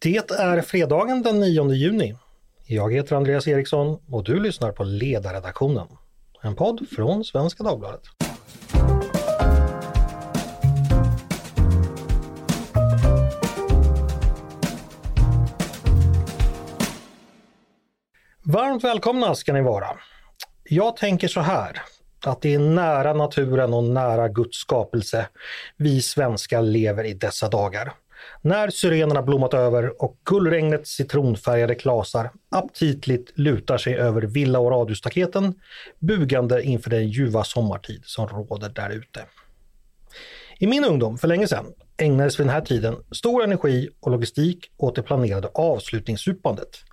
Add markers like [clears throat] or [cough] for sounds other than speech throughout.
Det är fredagen den 9 juni. Jag heter Andreas Eriksson och du lyssnar på Ledarredaktionen. En podd från Svenska Dagbladet. Varmt välkomna ska ni vara. Jag tänker så här, att det är nära naturen och nära Guds skapelse vi svenskar lever i dessa dagar. När syrenerna blommat över och gullregnets citronfärgade klasar aptitligt lutar sig över villa och radiostaketen, bugande inför den ljuva sommartid som råder där ute. I min ungdom, för länge sedan, ägnades vid den här tiden stor energi och logistik åt det planerade avslutningssupandet.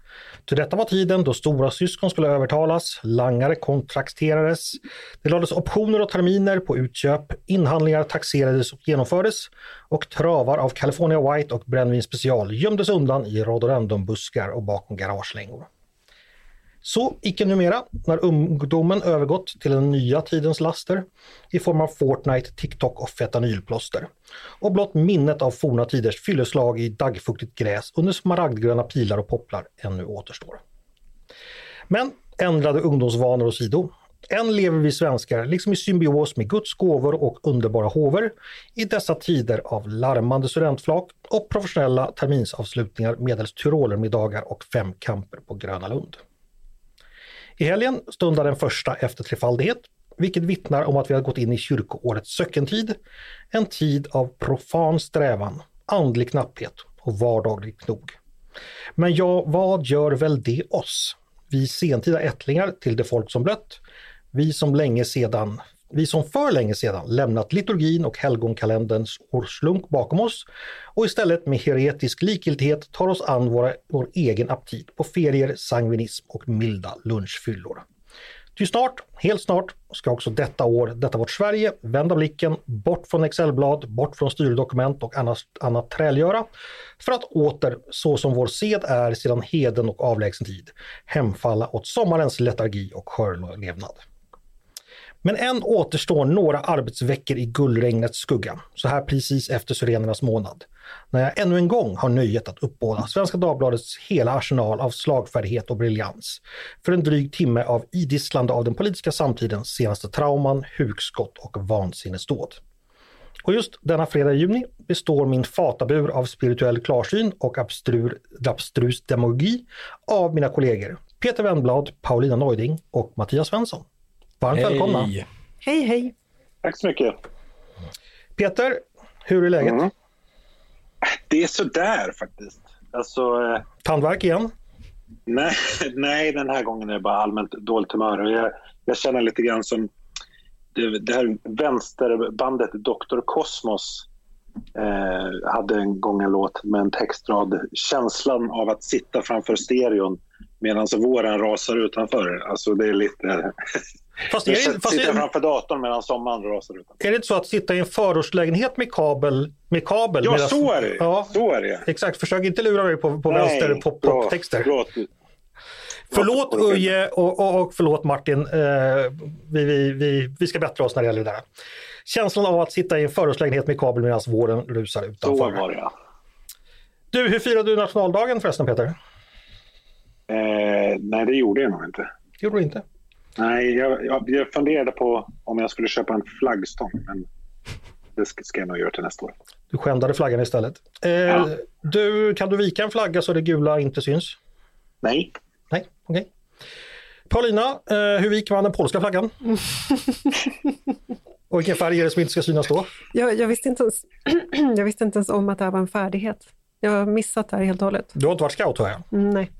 Till detta var tiden då stora syskon skulle övertalas, langare kontrakterades, det lades optioner och terminer på utköp, inhandlingar taxerades och genomfördes och travar av California White och Brännvin Special gömdes undan i rhododendronbuskar och bakom garagelängor. Så icke numera, när ungdomen övergått till den nya tidens laster i form av Fortnite, TikTok och fentanylplåster. Och blott minnet av forna tiders fylleslag i daggfuktigt gräs under smaragdgröna pilar och popplar ännu återstår. Men ändrade ungdomsvanor åsido, än lever vi svenskar liksom i symbios med Guds gåvor och underbara hover i dessa tider av larmande studentflak och professionella terminsavslutningar medelst tyrolermiddagar och fem kamper på Gröna Lund. I helgen stundar den första efter trefaldighet, vilket vittnar om att vi har gått in i kyrkoårets söckentid. En tid av profan strävan, andlig knapphet och vardaglig knog. Men ja, vad gör väl det oss? Vi sentida ättlingar till det folk som blött, vi som länge sedan vi som för länge sedan lämnat liturgin och helgonkalenderns årslunk bakom oss och istället med heretisk likgiltighet tar oss an våra, vår egen aptit på ferier, sangvinism och milda lunchfyllor. Ty snart, helt snart, ska också detta år, detta vårt Sverige, vända blicken bort från Excelblad, bort från styrdokument och annat, annat trälgöra, för att åter, så som vår sed är sedan heden och avlägsen tid, hemfalla åt sommarens letargi och skörlevnad. Men än återstår några arbetsveckor i gullregnets skugga, så här precis efter syrenernas månad. När jag ännu en gång har nöjet att uppbåda Svenska Dagbladets hela arsenal av slagfärdighet och briljans. För en dryg timme av idisslande av den politiska samtidens senaste trauman, hugskott och vansinnesdåd. Och just denna fredag i juni består min fatabur av spirituell klarsyn och abstrur, abstrus demagogi av mina kollegor Peter Wennblad, Paulina Neuding och Mattias Svensson. Varmt hej. välkomna! Hej, hej! Tack så mycket! Peter, hur är läget? Mm. Det är sådär faktiskt. Alltså, eh... Tandvärk igen? Nej, [laughs] nej, den här gången är det bara allmänt dåligt humör. Och jag, jag känner lite grann som det, det här vänsterbandet Dr. Cosmos eh, hade en gång en låt med en textrad. Känslan av att sitta framför stereon medan våren rasar utanför. Alltså det är lite... [laughs] Fast är det, fast sitta framför datorn medan sommaren rasar utanför. Är det inte så att sitta i en förortslägenhet med kabel? Med kabel ja, medan, så är det. Ja, så är det. Exakt, försök inte lura mig på, på Nej, vänster poptexter. Förlåt. Förlåt Uje och, och, och förlåt Martin. Eh, vi, vi, vi, vi ska bättra oss när det gäller det där. Känslan av att sitta i en förortslägenhet med kabel medan våren rusar utanför. Så var det ja. Du, hur firade du nationaldagen förresten Peter? Eh, nej, det gjorde jag nog inte. Det gjorde du inte? Nej, jag, jag, jag funderade på om jag skulle köpa en flaggstång, men det ska, ska jag nog göra till nästa år. Du skändade flaggan istället. Eh, ja. du, kan du vika en flagga så det gula inte syns? Nej. Nej, okej. Okay. Paulina, eh, hur viker man den polska flaggan? [laughs] Och vilken färg är det som inte ska synas då? Jag, jag, visste inte ens, [clears throat] jag visste inte ens om att det här var en färdighet. Jag har missat det här helt och hållet. Du har inte varit scout hör jag? Mm, nej.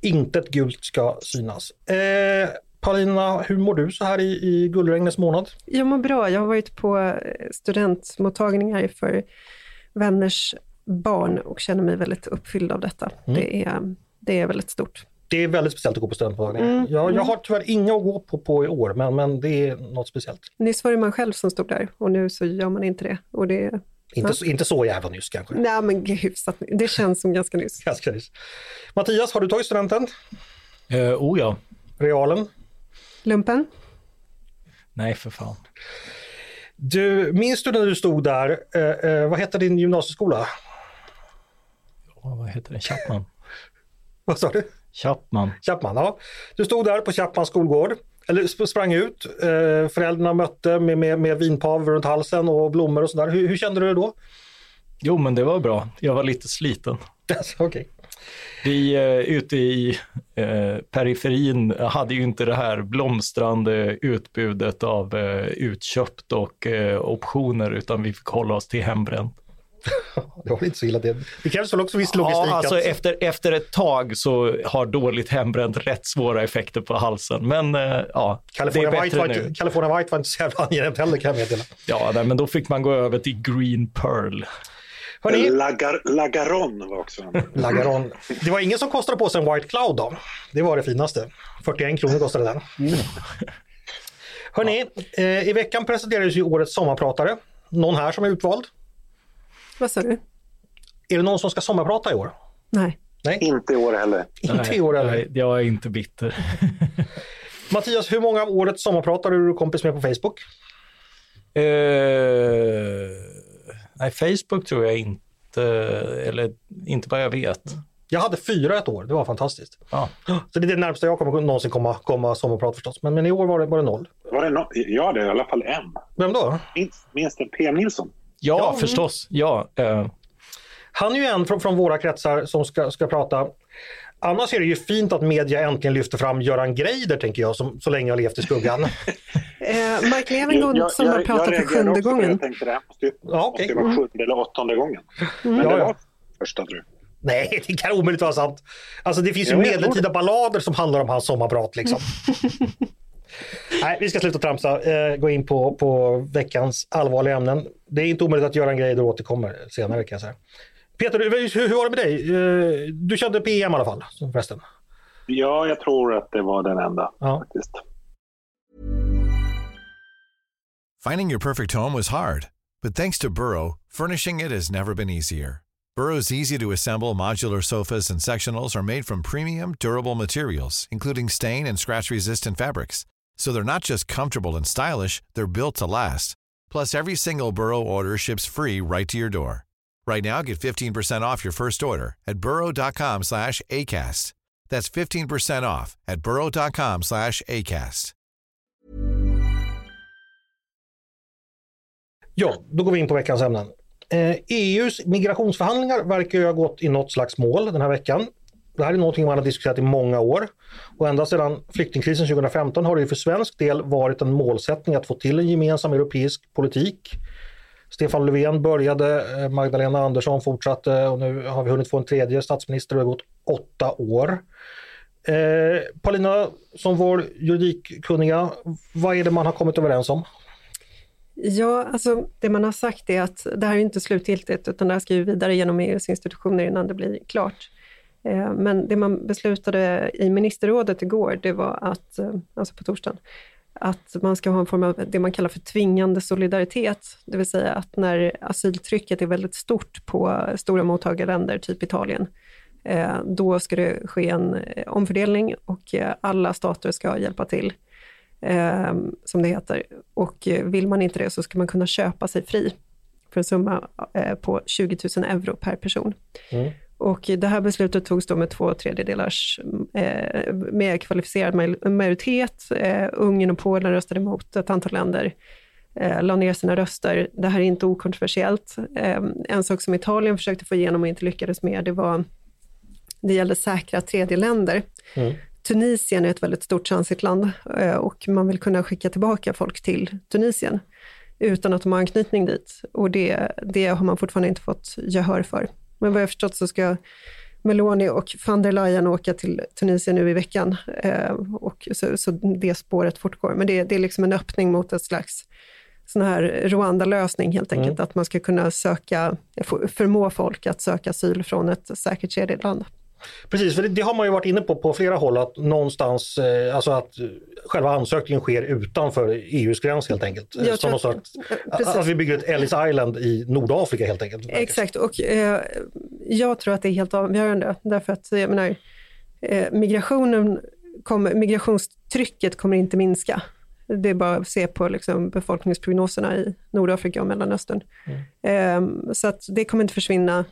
Inte ett gult ska synas. Eh, Paulina, hur mår du så här i, i gullregnets månad? Jag mår bra. Jag har varit på studentmottagningar för vänners barn och känner mig väldigt uppfylld av detta. Mm. Det, är, det är väldigt stort. Det är väldigt speciellt att gå på studentmottagningar. Mm, jag, jag mm. har tyvärr inga att gå på, på i år, men, men det är något speciellt. Nyss var det man själv som stod där och nu så gör man inte det. Och det inte, så, inte så jävla nyss kanske? Nej, men hyfsat. Det känns som ganska nyss. ganska nyss. Mattias, har du tagit studenten? Uh, oh ja. Realen? Lumpen? Nej, för fan. Du, minns du när du stod där, eh, eh, vad hette din gymnasieskola? vad heter det, Chapman. [laughs] Vad sa du? Chapman. Chapman, ja. Du stod där på Chapmans skolgård, eller sp- sprang ut. Eh, föräldrarna mötte med, med, med vinpav runt halsen och blommor och sådär. Hur, hur kände du dig då? Jo, men det var bra. Jag var lite sliten. [laughs] Alltså, Okej. Vi eh, ute i eh, periferin hade ju inte det här blomstrande utbudet av eh, utköpt och eh, optioner, utan vi fick hålla oss till hembränt. [laughs] Det var väl inte så illa det. Det krävs väl också viss logistik? Ja, alltså att- efter, efter ett tag så har dåligt hembränt rätt svåra effekter på halsen. Men eh, ja, det är California White, bättre var nu. inte, California White var inte så jävla angenämt heller kan jag meddela. Ja, nej, men då fick man gå över till Green Pearl. Hörrni, Lagar, Lagaron var också en. [laughs] Lagaron. Det var ingen som kostade på sig en White Cloud då. Det var det finaste. 41 kronor kostade den. Hörrni, eh, i veckan presenterades ju årets sommarpratare. Någon här som är utvald? Vad sa du? Är det någon som ska sommarprata i år? Nej. Nej, Inte i år heller. inte i år heller. Nej, jag är inte bitter. [laughs] Mattias, hur många av årets sommarpratare är du kompis med på Facebook? Eh, nej, Facebook tror jag inte, eller inte vad jag vet. Jag hade fyra ett år, det var fantastiskt. Ja. Så det är det närmsta jag kommer någonsin komma, komma sommarprat förstås. Men, men i år var det, var det noll. Var det no jag hade i alla fall en. Vem då? Minst, minst en PM Nilsson. Ja, Ja. förstås. Ja, eh, Han är ju en från, från våra kretsar som ska, ska prata. Annars är det ju fint att media äntligen lyfter fram Göran Greider, tänker jag, som, så länge jag har levt i skuggan. [laughs] Eh, Mark Levengood som har pratat för sjunde gången. Jag tänkte det här måste ju, Ja, okej. måste vara sjunde eller åttonde gången. Men Ja, det var första tror jag. Nej, det kan omöjligt vara sant. Alltså det finns ju jag medeltida ballader som handlar om hans sommarprat liksom. [laughs] Nej, vi ska sluta tramsa, eh, gå in på, på veckans allvarliga ämnen. Det är inte omöjligt att Göran Greider återkommer senare kan jag säga. Peter, hur, hur var det med dig? Eh, Du kände PM i alla fall förresten? Ja, jag tror att det var den enda Ja. faktiskt. Finding your perfect home was hard, but thanks to Burrow, furnishing it has never been easier. Burrow's easy to assemble modular sofas and sectionals are made from premium, durable materials, including stain and scratch resistant fabrics. So they're not just comfortable and stylish, they're built to last. Plus, every single Burrow order ships free right to your door. Right now, get 15% off your first order at burrow.com slash ACAST. That's 15% off at burrow.com slash ACAST. Ja, då går vi in på veckans ämnen. Eh, EUs migrationsförhandlingar verkar ju ha gått i något slags mål den här veckan. Det här är någonting man har diskuterat i många år och ända sedan flyktingkrisen 2015 har det ju för svensk del varit en målsättning att få till en gemensam europeisk politik. Stefan Löfven började, eh, Magdalena Andersson fortsatte och nu har vi hunnit få en tredje statsminister och det har gått åtta år. Eh, Paulina, som vår juridikkunniga, vad är det man har kommit överens om? Ja, alltså det man har sagt är att det här är inte slutgiltigt, utan det här ska ju vidare genom EUs institutioner innan det blir klart. Eh, Men det man beslutade i ministerrådet igår, det var att, eh, alltså på torsdagen, att man ska ha en form av det man kallar för tvingande solidaritet. Det vill säga att när asyltrycket är väldigt stort på stora mottagarländer, typ Italien, eh, då ska det ske en eh, omfördelning och eh, alla stater ska hjälpa till som det heter. Och vill man inte det så ska man kunna köpa sig fri för en summa på 20 000 euro per person. Mm. Och det här beslutet togs då med två tredjedelars, eh, med kvalificerad maj- majoritet. Eh, Ungern och Polen röstade emot, ett antal länder eh, la ner sina röster. Det här är inte okontroversiellt. Eh, en sak som Italien försökte få igenom och inte lyckades med, det var, det gällde säkra tredjeländer. Mm. Tunisien är ett väldigt stort transitland eh, och man vill kunna skicka tillbaka folk till Tunisien utan att de har anknytning dit. Och det, det har man fortfarande inte fått gehör för. Men vad jag förstått så ska Meloni och van der Leyen åka till Tunisien nu i veckan. Eh, och så, så det spåret fortgår. Men det, det är liksom en öppning mot ett slags sån här Rwanda-lösning helt enkelt. Att man ska kunna söka, förmå folk att söka asyl från ett säkert tredjeland. Precis, för det, det har man ju varit inne på på flera håll att någonstans, eh, alltså att själva ansökningen sker utanför EUs gräns helt enkelt. Jag Som någon att- sorts, eh, att vi bygger ett Ellis Island i Nordafrika helt enkelt. Exakt, och eh, jag tror att det är helt avgörande. Därför att jag menar, eh, migrationen kommer, migrationstrycket kommer inte minska. Det är bara att se på liksom, befolkningsprognoserna i Nordafrika och Mellanöstern. Eh, så att det kommer inte försvinna.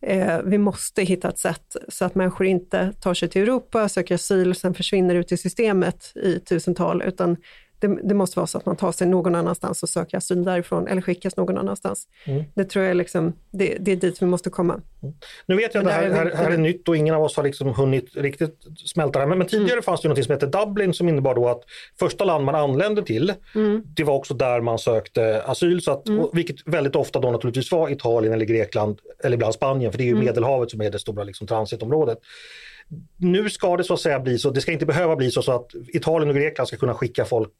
Eh, vi måste hitta ett sätt så att människor inte tar sig till Europa, söker asyl och sen försvinner ut i systemet i tusental, utan det, det, måste vara så att man tar sig någon annanstans och söker asyl därifrån eller skickas någon annanstans. Mm. Det tror jag liksom, det, det, är dit vi måste komma. Mm. Nu vet jag att det här, här, här, är nytt och ingen av oss har liksom hunnit riktigt smälta det Men, men tidigare mm. fanns det något som hette Dublin som innebar då att första land man anlände till, mm. det var också där man sökte asyl. Så att, mm. Vilket väldigt ofta då naturligtvis var Italien eller Grekland eller ibland Spanien, för det är ju mm. Medelhavet som är det stora liksom, transitområdet nu ska det så att säga bli så, det ska inte behöva bli så, så att Italien och Grekland ska kunna skicka folk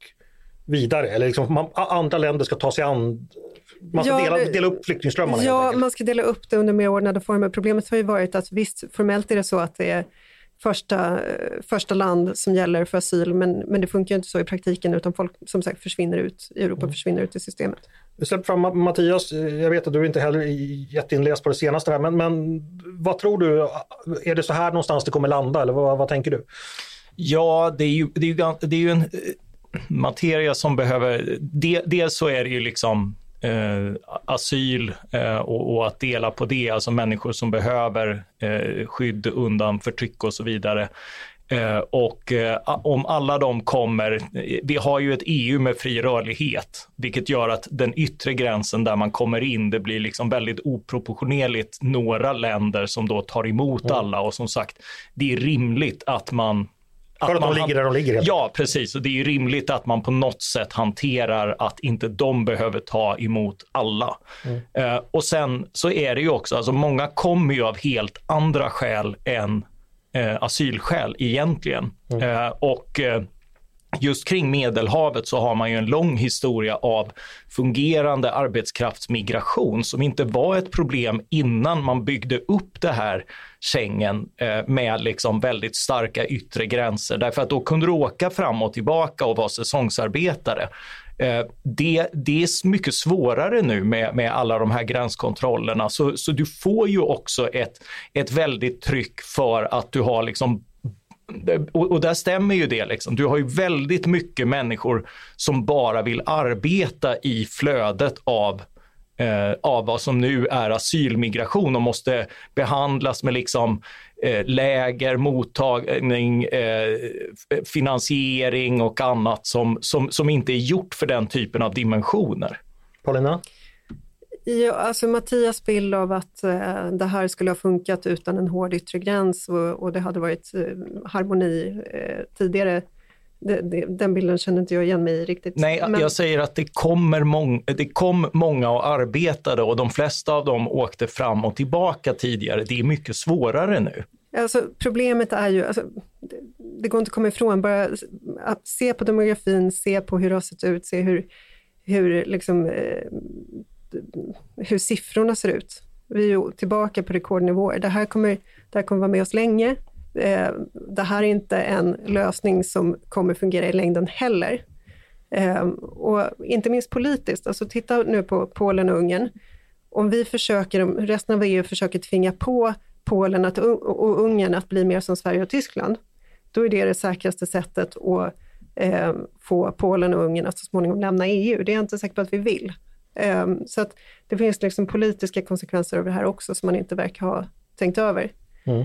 vidare eller liksom man, andra länder ska ta sig an man ska ja, dela, dela upp flyktingströmmarna? Ja, man ska dela upp det under mer ordnade former. Problemet har ju varit att visst, formellt är det så att det är första, första land som gäller för asyl, men, men det funkar inte så i praktiken utan folk som sagt försvinner ut i Europa, mm. försvinner ut i systemet. Vi släpper fram Mattias, jag vet att du inte heller är jätteinläst på det senaste här, men, men vad tror du, är det så här någonstans det kommer landa eller vad, vad tänker du? Ja, det är ju, det är ju, det är ju en eh, materia som behöver, dels så är det ju liksom eh, asyl eh, och, och, att dela på det, alltså människor som behöver eh, skydd undan förtryck och så vidare. Eh, och eh, om alla de kommer, vi har ju ett EU med fri rörlighet, vilket gör att den yttre gränsen där man kommer in, det blir liksom väldigt oproportionerligt några länder som då tar emot alla och som sagt, det är rimligt att man för att, att de ligger där de ligger? Ja, precis. Och det är ju rimligt att man på något sätt hanterar att inte de behöver ta emot alla. Mm. Eh, och sen så är det ju också, alltså många kommer ju av helt andra skäl än eh, asylskäl egentligen. Mm. Eh, och eh, just kring Medelhavet så har man ju en lång historia av fungerande arbetskraftsmigration som inte var ett problem innan man byggde upp det här Schengen eh, med liksom väldigt starka yttre gränser. Därför att då kunde du åka fram och tillbaka och vara säsongsarbetare. Eh, det, det, är mycket svårare nu med, med alla de här gränskontrollerna, så, så du får ju också ett, ett väldigt tryck för att du har liksom och, och, där stämmer ju det. Liksom. Du har ju väldigt mycket människor som bara vill arbeta i flödet av eh, av vad som nu är asylmigration och måste behandlas med liksom eh, läger, mottagning, eh, finansiering och annat som, som, som inte är gjort för den typen av dimensioner. Paulina? Ja, alltså Mattias bild av att eh, det här skulle ha funkat utan en hård yttre gräns och, och det hade varit eh, harmoni eh, tidigare, det, det, den bilden känner inte jag igen mig i riktigt. Nej, Men... jag säger att det, kommer mång, det kom många och arbetade och de flesta av dem åkte fram och tillbaka tidigare. Det är mycket svårare nu. Alltså, problemet är ju, alltså, det, det går inte att komma ifrån, bara att se på demografin, se på hur det har sett ut, se hur, hur liksom, eh, hur siffrorna ser ut. Vi är tillbaka på rekordnivåer. Det här kommer, det här kommer vara med oss länge. Eh, det här är inte en lösning som kommer fungera i längden heller. Eh, och inte minst politiskt, alltså titta nu på Polen och Ungern. Om vi försöker, resten av EU försöker tvinga på Polen att, och Ungern att bli mer som Sverige och Tyskland, då är det det säkraste sättet att eh, få Polen och Ungern att så småningom lämna EU. Det är jag inte säker på att vi vill. Um, så att det finns liksom politiska konsekvenser av det här också som man inte verkar ha tänkt över. Mm.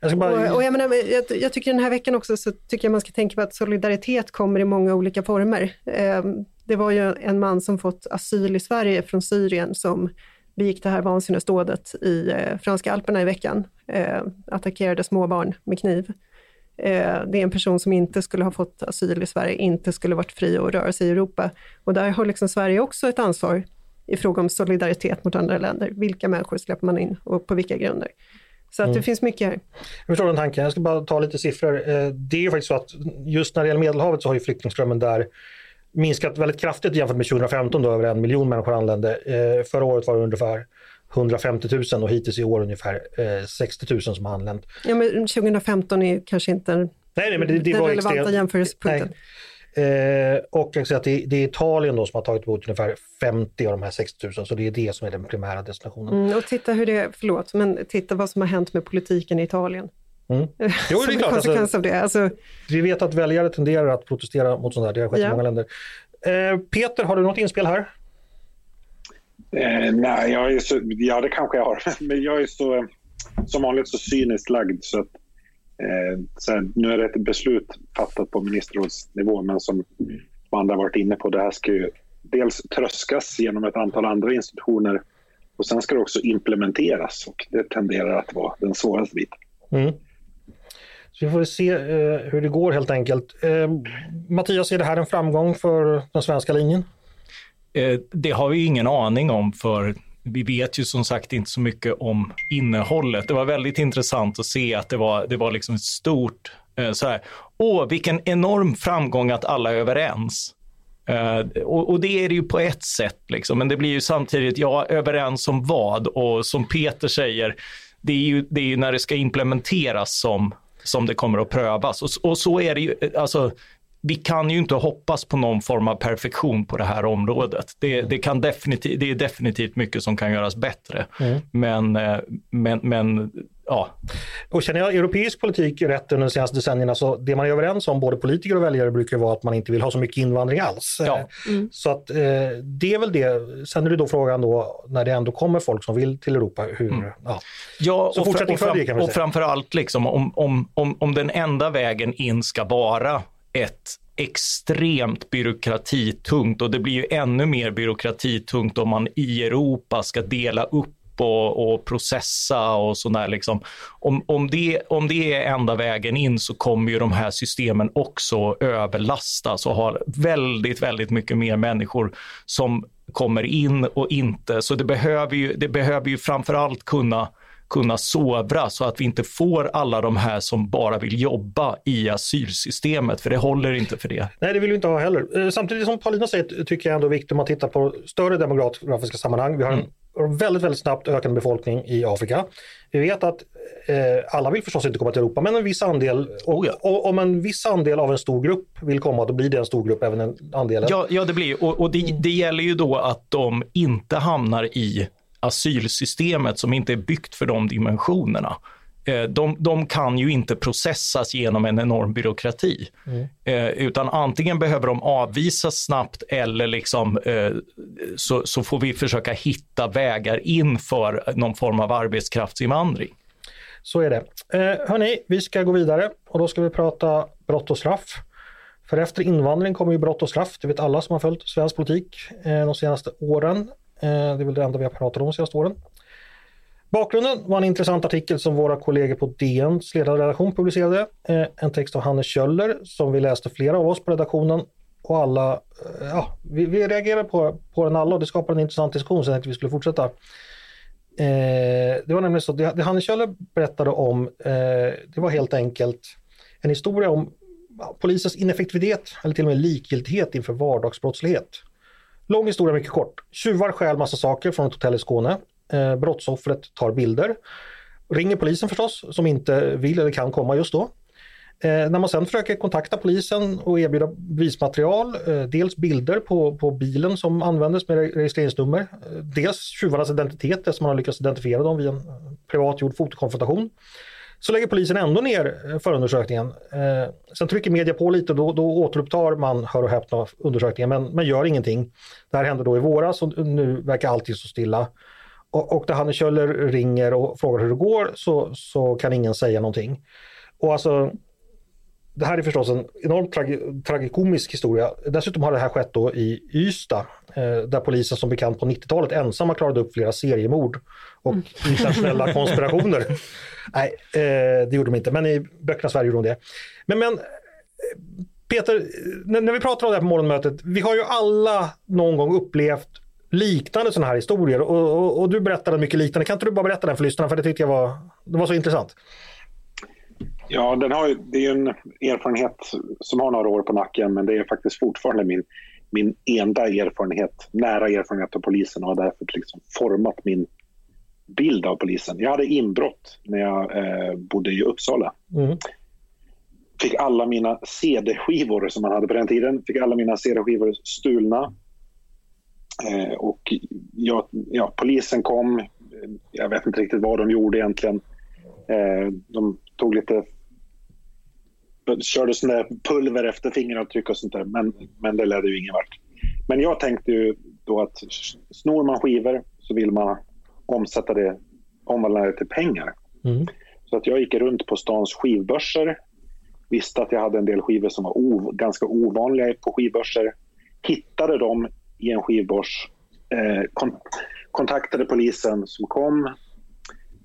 Jag, bara... och, och jag, menar, jag, jag, tycker den här veckan också så tycker jag man ska tänka på att solidaritet kommer i många olika former. Um, det var ju en man som fått asyl i Sverige från Syrien som begick det här vansinnesdådet i eh, franska alperna i veckan. Eh, attackerade småbarn med kniv. Eh, det är en person som inte skulle ha fått asyl i Sverige, inte skulle varit fri att röra sig i Europa. Och där har liksom Sverige också ett ansvar i fråga om solidaritet mot andra länder. Vilka människor släpper man in och på vilka grunder? Så att mm. det finns mycket här. Jag förstår den tanken. Jag ska bara ta lite siffror. Eh, det är ju faktiskt så att just när det gäller Medelhavet så har ju flyktingströmmen där minskat väldigt kraftigt jämfört med 2015 då över en miljon människor anlände. Eh, förra året var det ungefär 150 000 och hittills i år ungefär eh, 60 000 som har anlänt. Ja, men 2015 är kanske inte nej, nej, men det, det den var relevanta extrem... jämförelsepunkten. Eh, och jag säga att det, det, är Italien då som har tagit emot ungefär 50 av de här 60 000, så det är det som är den primära destinationen. Mm, och titta hur det, förlåt, men titta vad som har hänt med politiken i Italien. Mm. [laughs] Jo, det är klart. Alltså, det. Alltså... Vi vet att väljare tenderar att protestera mot sånt här, det har skett ja. i många länder. Eh, Peter, har du något inspel här? Eh, nej, jag är så, ja det kanske jag har. [laughs] Men jag är så, som vanligt så cyniskt lagd så att eh, så här, nu är det ett beslut fattat på ministerrådsnivå men som andra varit inne på, det här ska ju dels tröskas genom ett antal andra institutioner och sen ska det också implementeras och det tenderar att vara den svåraste biten. Mm. Så vi får se eh, hur det går helt enkelt. Eh, Mattias, är det här en framgång för den svenska linjen? Eh, det har vi ingen aning om för vi vet ju som sagt inte så mycket om innehållet. Det var väldigt intressant att se att det var, det var liksom ett stort eh, så här, åh vilken enorm framgång att alla är överens. Uh, och, och, det är det ju på ett sätt, liksom. men det blir ju samtidigt, ja, överens om vad? Och som Peter säger, det är ju, det är ju när det ska implementeras som, som det kommer att prövas. Och, och så är det ju, alltså, vi kan ju inte hoppas på någon form av perfektion på det här området. Det, det, kan definitivt, det är definitivt mycket som kan göras bättre. Mm. Men, eh, men, men ja. Och känner jag europeisk politik rätt under de senaste decennierna så det man är överens om, både politiker och väljare, brukar vara att man inte vill ha så mycket invandring alls. Ja. Mm. Så att eh, det är väl det. Sen är det då frågan då när det ändå kommer folk som vill till Europa, hur... Mm. Ja, ja så och, fr och, fram och framför allt liksom om, om, om, om den enda vägen in ska vara ett extremt byråkratitungt och det blir ju ännu mer byråkratitungt om man i Europa ska dela upp och, och processa och sådär. Liksom. Om, om, det, om det är enda vägen in så kommer ju de här systemen också överlastas och har väldigt, väldigt mycket mer människor som kommer in och inte. Så det behöver ju, det behöver ju framför allt kunna kunna sovra så att vi inte får alla de här som bara vill jobba i asylsystemet, för det håller inte för det. Nej, det vill vi inte ha heller. Eh, samtidigt som Paulina säger tycker jag ändå är viktigt om man tittar på större demografiska sammanhang. Vi har en mm. väldigt, väldigt snabbt ökande befolkning i Afrika. Vi vet att eh, alla vill förstås inte komma till Europa, men en viss andel, och, oh och, om en viss andel av en stor grupp vill komma, då blir det en stor grupp även en andelen. Ja, ja det blir och, och det, det gäller ju då att de inte hamnar i asylsystemet som inte är byggt för de dimensionerna. Eh, de, de, kan ju inte processas genom en enorm byråkrati. Mm. Eh, utan antingen behöver de avvisas snabbt eller liksom, eh, så, så, får vi försöka hitta vägar in för någon form av arbetskraftsinvandring. Så är det. Eh, hörni, vi ska gå vidare och då ska vi prata brott och straff. För efter invandring kommer ju brott och straff, det vet alla som har följt svensk politik eh, de senaste åren. Eh, det är väl det enda vi har pratat om de senaste åren. Bakgrunden var en intressant artikel som våra kollegor på DNs ledarredaktion publicerade. Eh, en text av Hannes Kjöller som vi läste flera av oss på redaktionen. Och alla, eh, ja, vi, vi reagerade på, på den alla och det skapade en intressant diskussion så jag tänkte vi skulle fortsätta. det var nämligen så, det, det Hannes Kjöller berättade om, det var helt enkelt en historia om polisens ineffektivitet eller till och med likgiltighet inför vardagsbrottslighet. Lång historia mycket kort. Tjuvar stjäl massa saker från ett hotell i Skåne. Eh, brottsoffret tar bilder. Ringer polisen förstås, som inte vill eller kan komma just då. Eh, när man sen försöker kontakta polisen och erbjuda bevismaterial, eh, dels bilder på, på bilen som användes med registreringsnummer, eh, dels tjuvarnas identitet eftersom man har lyckats identifiera dem vid en privat gjord fotokonfrontation så lägger polisen ändå ner eh, förundersökningen. Eh, sen trycker media på lite och då, då återupptar man, hör och häpna, undersökningen men, men gör ingenting. Det här hände då i våras och nu verkar allting så stilla. Och, och när Hanne Kjöller ringer och frågar hur det går så, så kan ingen säga någonting. Och alltså, det här är förstås en enormt tragi tragikomisk historia. Dessutom har det här skett då i Ystad eh, där polisen som bekant på 90-talet ensamma klarade upp flera seriemord och mm. internationella [laughs] konspirationer. Nej, eh, det gjorde de inte, men i böckernas Sverige gjorde de det. Men, men Peter, när, när vi pratar om det här på morgonmötet, vi har ju alla någon gång upplevt liknande sådana här historier och, och, och, du berättade mycket liknande. Kan inte du bara berätta den för lyssnarna för det tyckte jag var, det var så intressant. Ja, den har, det är en erfarenhet som har några år på nacken men det är faktiskt fortfarande min, min enda erfarenhet, nära erfarenhet av polisen och har därför liksom format min bild av polisen. Jag hade inbrott när jag eh, bodde i Uppsala. Mm. Fick alla mina CD-skivor som man hade på den tiden, fick alla mina CD-skivor stulna. Eh, och jag, ja, polisen kom, jag vet inte riktigt vad de gjorde egentligen. Eh, de tog lite körde sån där pulver efter fingeravtryck och sånt där, men, men det ledde ju ingen vart. Men jag tänkte ju då att snor man skivor så vill man omsätta det, omvandla det till pengar. Mm. Så att jag gick runt på stans skivbörser, visste att jag hade en del skivor som var ov, ganska ovanliga på skivbörser, hittade dem i en skivbörs, eh, kon kontaktade polisen som kom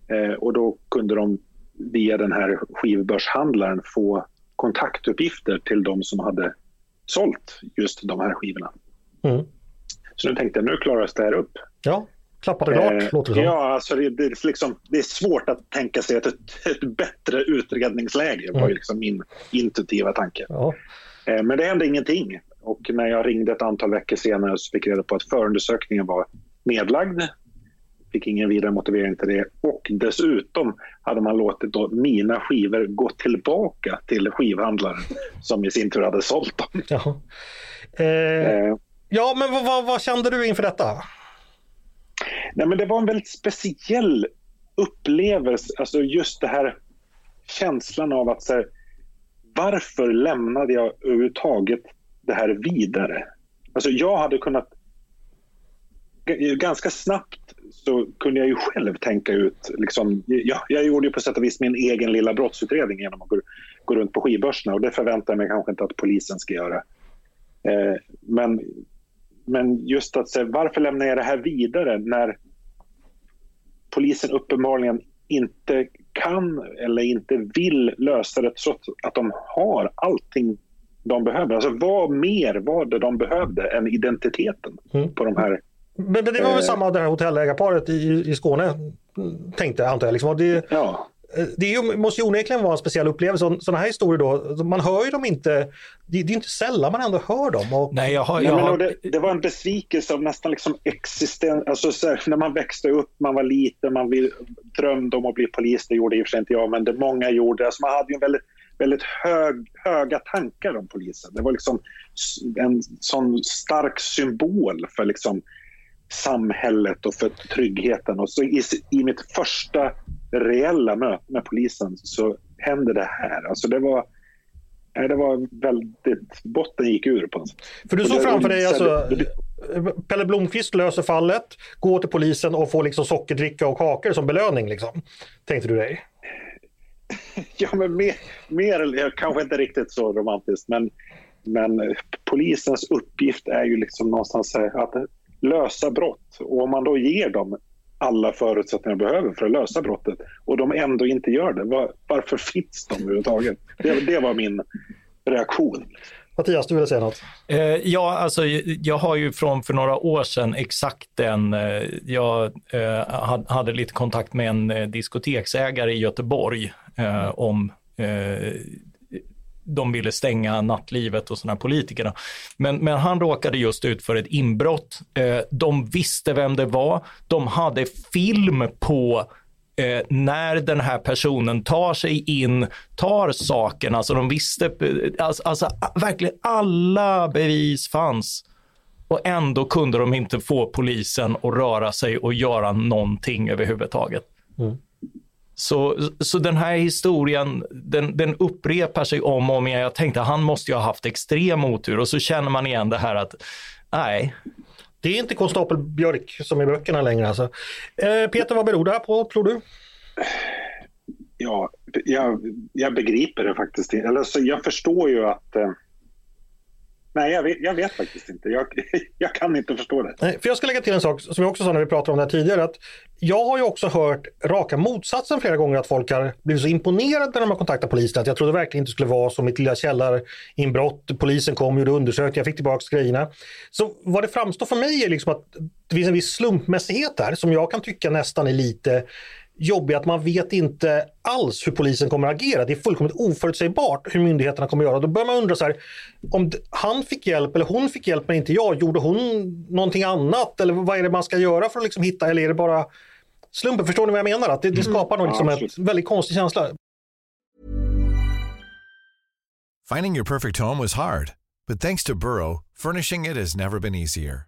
eh, och då kunde de via den här skivbörshandlaren få kontaktuppgifter till de som hade sålt just de här skivorna. Mm. Så nu tänkte jag, nu klaras det här upp. Ja, klappade klart Eh, låter det som. Ja, alltså det, det, är liksom, det är svårt att tänka sig ett, ett bättre utredningsläge, var Mm. ju liksom min intuitiva tanke. Ja. Eh, Men det hände ingenting. Och när jag ringde ett antal veckor senare så fick jag reda på att förundersökningen var nedlagd. Fick ingen vidare motivering till det. Och dessutom hade man låtit då mina skivor gå tillbaka till skivhandlaren som i sin tur hade sålt dem. Ja. Eh, Eh, ja, men vad, vad, vad kände du inför detta? Nej, men det var en väldigt speciell upplevelse. Alltså just det här känslan av att så här, varför lämnade jag överhuvudtaget det här vidare? Alltså jag hade kunnat ganska snabbt så kunde jag ju själv tänka ut, liksom, jag, jag gjorde ju på sätt och vis min egen lilla brottsutredning genom att gå, gå runt på skivbörserna och det förväntar jag mig kanske inte att polisen ska göra. Eh, men, men just att säga, varför lämnar jag det här vidare när polisen uppenbarligen inte kan eller inte vill lösa det trots att de har allting de behöver. Alltså vad mer var det de behövde än identiteten Mm. på de här Men, men det var väl Eh. samma det här hotellägarparet i, i Skåne, tänkte jag antar jag. Liksom. Det, Ja, Eh, det är ju, måste ju onekligen vara en speciell upplevelse. Sådana här historier då, man hör ju dem inte, det, det är inte sällan man ändå hör dem. Och, Nej, jag har... Nej, Jag men, och har det, det var en besvikelse av nästan liksom existens... Alltså, så här, när man växte upp, man var liten, man vill, drömde om att bli polis. Det gjorde i och för sig inte jag, men det många gjorde. Alltså, man hade ju en väldigt, väldigt hög, höga tankar om polisen. Det var liksom en sån stark symbol för liksom samhället och för tryggheten. Och så i, i mitt första reella möte med polisen så hände det här. Alltså det var... nej, Det var väldigt... Botten gick ur på något sätt. för du såg det- framför dig alltså, Pelle Blomqvist löser fallet, går till polisen och får liksom sockerdricka och kakor som belöning. Liksom. Tänkte du dig? [laughs] Ja, men mer, mer kanske inte riktigt så romantiskt, men, men eh, polisens uppgift är ju liksom någonstans att lösa brott. Och om man då ger dem alla förutsättningar de behöver för att lösa brottet och de ändå inte gör det, var, varför finns de överhuvudtaget? Det, det var min reaktion. Mattias, du ville säga något? Eh, ja, alltså jag har ju från för några år sedan exakt den, eh, jag eh, had- hade lite kontakt med en eh, diskoteksägare i Göteborg eh, om eh, de ville stänga nattlivet och sådana politikerna. Men, men han råkade just ut för ett inbrott. Eh, de visste vem det var. De hade film på eh, när den här personen tar sig in, tar saken, alltså de visste, eh, alltså, alltså verkligen alla bevis fanns. Och ändå kunde de inte få polisen att röra sig och göra någonting överhuvudtaget. Mm. Så, så den här historien, den, den upprepar sig om och om igen. Jag tänkte han måste ju ha haft extrem otur och så känner man igen det här att nej, Det är inte konstapel Björk som i böckerna längre. Alltså. Eh, Peter, vad beror det här på tror du? Ja, jag, jag begriper det faktiskt. Eller så jag förstår ju att... Eh, nej, jag vet, jag vet faktiskt inte. Jag, [laughs] jag kan inte förstå det. Nej, för jag ska lägga till en sak som jag också sa när vi pratade om det här tidigare. Att jag har ju också hört raka motsatsen flera gånger att folk har blivit så imponerade när de har kontaktat polisen att jag trodde verkligen inte det skulle vara som mitt lilla källarinbrott. Polisen kom, gjorde undersökning, jag fick tillbaka grejerna. Så vad det framstår för mig är liksom att det finns en viss slumpmässighet där som jag kan tycka nästan är lite jobbig att man vet inte alls hur polisen kommer att agera. Det är fullkomligt oförutsägbart hur myndigheterna kommer att göra. Då börjar man undra så här, om han fick hjälp eller hon fick hjälp men inte jag, gjorde hon någonting annat? Eller vad är det man ska göra för att liksom hitta, eller är det bara slumpen? Förstår ni vad jag menar? Att det, det skapar nog liksom Ja, absolut. väldigt konstig känsla. Finding your perfect home was hard, but thanks to Burrow, furnishing it has never been easier.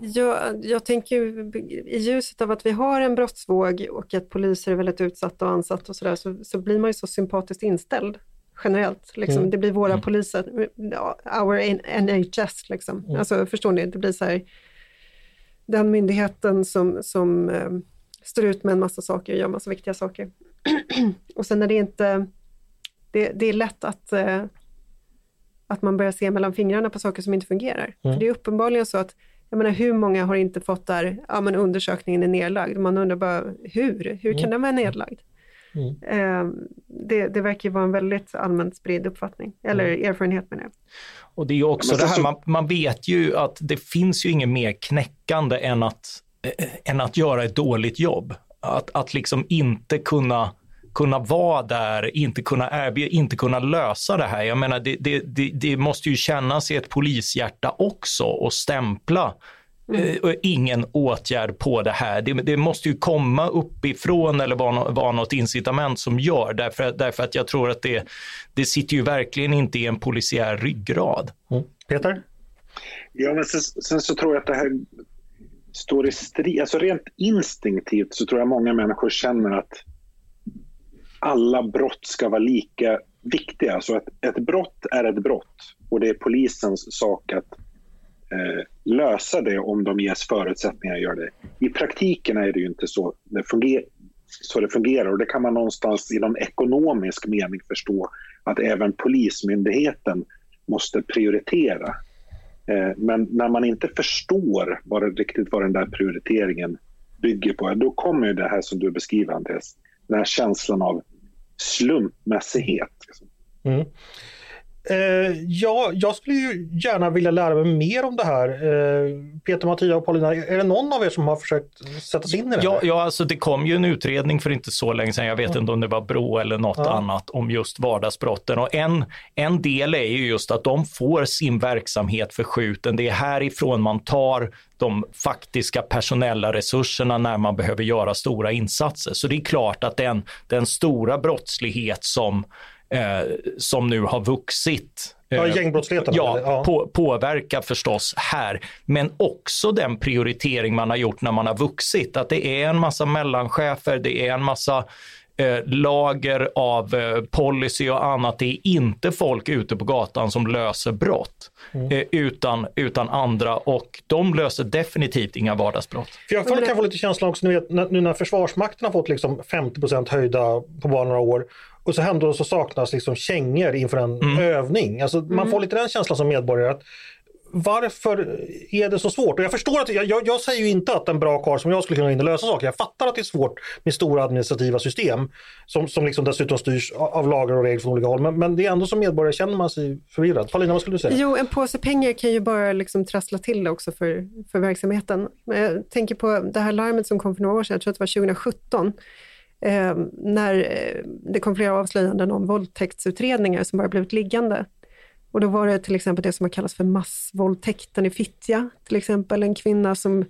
Jag, jag tänker ju, i ljuset av att vi har en brottsvåg och att poliser är väldigt utsatta och ansatta och sådär, så, så blir man ju så sympatiskt inställd generellt. Liksom. Mm. Det blir våra poliser, ja, our NHS liksom. Mm. Alltså förstår ni, det blir så här, den myndigheten som, som eh, står ut med en massa saker och gör massa viktiga saker. [clears throat] och sen är det inte, det, det är lätt att eh, att man börjar se mellan fingrarna på saker som inte fungerar. Mm. För det är uppenbarligen så att, jag menar hur många har inte fått där, ja men undersökningen är nedlagd. Man undrar bara hur? Hur kan Mm. den vara nedlagd? Mm. Eh, det, det verkar ju vara en väldigt allmänt spridd uppfattning, eller erfarenhet menar jag. Och det är ju också det här, så- man, man vet ju att det finns ju inget mer knäckande än att, eh, än att göra ett dåligt jobb. Att, att liksom inte kunna kunna vara där, inte kunna erbjuda, inte kunna lösa det här. Jag menar, det, det, det, det måste ju kännas i ett polishjärta också och stämpla eh, och ingen åtgärd på det här. Det, det måste ju komma uppifrån eller vara, nå- vara något incitament som gör, därför, därför att jag tror att det, det sitter ju verkligen inte i en polisiär ryggrad. Mm. Peter? Ja, men sen, sen så tror jag att det här står i strid. Alltså rent instinktivt så tror jag många människor känner att alla brott ska vara lika viktiga. så att ett brott är ett brott och det är polisens sak att eh, lösa det om de ges förutsättningar att göra det. I praktiken är det ju inte så det, funger- så det fungerar och det kan man någonstans i någon ekonomisk mening förstå att även Polismyndigheten måste prioritera. Eh, Men när man inte förstår vad det, riktigt vad den där prioriteringen bygger på, då kommer det här som du beskriver Andreas, den här känslan av slumpmässighet. Liksom. Mm. Eh, ja, jag skulle ju gärna vilja lära mig mer om det här. Eh, Peter, Mattia och Paulina, är det någon av er som har försökt sätta sig in i det Ja, här? ja, alltså det kom ju en utredning för inte så länge sedan, jag vet inte om det var Brå eller något Ja. annat, om just vardagsbrotten. Och en, en del är ju just att de får sin verksamhet förskjuten. Det är härifrån man tar de faktiska personella resurserna när man behöver göra stora insatser. Så det är klart att den, den stora brottslighet som, som nu har vuxit Ja, eh, gängbrottsligheten, Ja? Ja. På, påverkar förstås här, men också den prioritering man har gjort när man har vuxit. Att det är en massa mellanchefer, det är en massa eh, lager av eh, policy och annat. Det är inte folk ute på gatan som löser brott, Mm. eh, utan, utan andra och de löser definitivt inga vardagsbrott. För jag kan kan få lite känslan också, ni vet, när, nu när Försvarsmakten har fått liksom 50% höjda på bara några år och så ändå så saknas liksom kängor inför en Mm. övning. Alltså, Man får lite den känslan som medborgare att varför är det så svårt? Och jag förstår att, jag, jag, jag säger ju inte att en bra karl som jag skulle kunna gå in och lösa saker. Jag fattar att det är svårt med stora administrativa system som, som liksom dessutom styrs av, av lagar och regler från olika håll. Men, men det är ändå som medborgare känner man sig förvirrad. Paulina, vad skulle du säga? Jo, en påse pengar kan ju bara liksom trassla till det också för, för verksamheten. Men jag tänker på det här larmet som kom för några år sedan, jag tror att det var 2017, Ehm, eh, när det kom flera avslöjanden om våldtäktsutredningar som bara blivit liggande. Och då var det till exempel det som har kallats för massvåldtäkten i Fittja, till exempel en kvinna som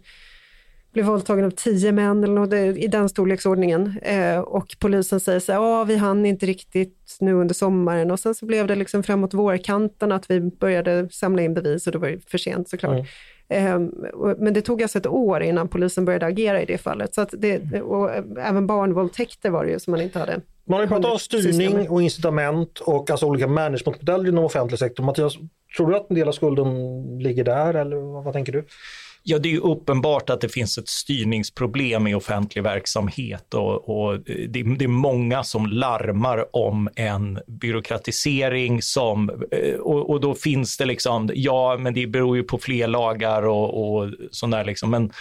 blev våldtagen av tio män eller något i den storleksordningen. Eh, och polisen säger så här, ja vi hann inte riktigt nu under sommaren och sen så blev det liksom framåt vårkanten att vi började samla in bevis och då var det för sent såklart. Mm. Eh, och- men det tog alltså ett år innan polisen började agera i det fallet. Så att det, och även barnvåldtäkter var det ju som man inte hade. Man har ju pratat om styrning och incitament och alltså olika managementmodeller inom offentlig sektor. Mattias, tror du att en del av skulden ligger där eller vad, vad tänker du? Ja, det är ju uppenbart att det finns ett styrningsproblem i offentlig verksamhet och, och det, det är många som larmar om en byråkratisering som, eh, och, och då finns det liksom, ja men det beror ju på fler lagar och, och sånt där liksom, men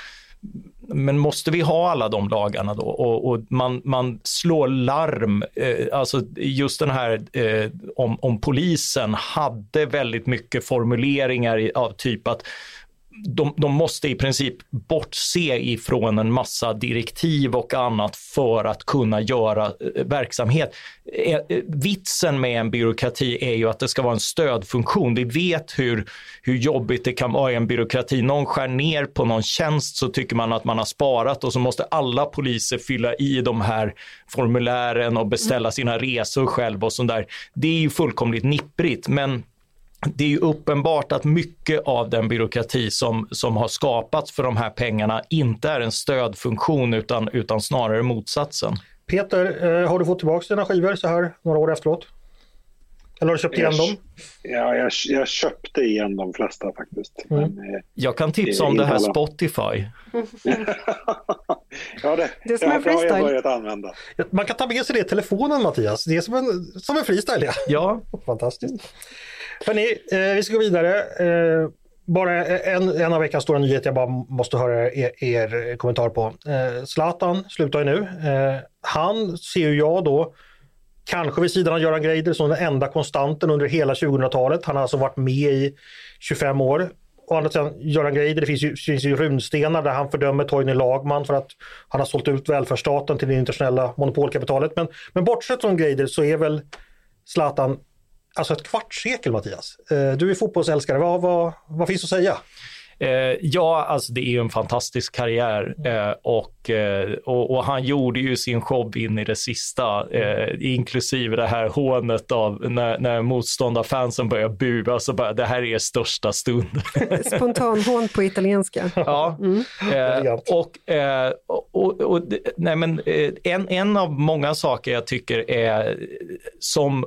men måste vi ha alla de lagarna då? Och, och man, man slår larm, eh, alltså just den här eh, om, om polisen hade väldigt mycket formuleringar i, av typ att de, de måste i princip bortse ifrån en massa direktiv och annat för att kunna göra eh, verksamhet. Eh, eh, vitsen med en byråkrati är ju att det ska vara en stödfunktion. Vi vet hur, hur jobbigt det kan vara i en byråkrati. Någon skär ner på någon tjänst så tycker man att man har sparat och så måste alla poliser fylla i de här formulären och beställa sina resor själv och sånt där. Det är ju fullkomligt nipprigt, men det är ju uppenbart att mycket av den byråkrati som, som har skapats för de här pengarna inte är en stödfunktion utan, utan snarare motsatsen. Peter, eh, har du fått tillbaka dina skivor så här några år efteråt? Eller har du köpt igen jag, dem? Ja, jag, jag, köpte igen de flesta faktiskt. Mm. Men, eh, jag kan tipsa om det här alla. Spotify. [laughs] ja, det, det är som ja, en freestyle. har jag börjat använda. Man kan ta med sig det i telefonen Mattias. Det är som en, som en freestyle. Ja. ja. Fantastiskt. Hörni, eh, vi ska gå vidare. Eh, bara en, en av veckans stora nyheter jag bara måste höra er, er kommentar på. Eh, Zlatan slutar ju nu. Eh, han ser ju jag då, kanske vid sidan av Göran Greider, som den enda konstanten under hela 2000-talet. Han har alltså varit med i 25 år. Å andra sidan, Göran Greider, det finns ju, finns ju runstenar där han fördömer Torgny Lagman för att han har sålt ut välfärdsstaten till det internationella monopolkapitalet. Men, men bortsett från Greider så är väl Zlatan alltså ett kvartssekel Mattias. Eh, du är fotbollsälskare, vad, vad, vad finns att säga? Eh, ja, alltså det är ju en fantastisk karriär eh, och, eh, och, och, han gjorde ju sin show in i det sista, eh, inklusive det här hånet av när, när motståndarfansen börjar bua så bara det här är största stund. [laughs] Spontanhån på italienska. Ja, mm. Eh, och, och, och, nej men en, en av många saker jag tycker är som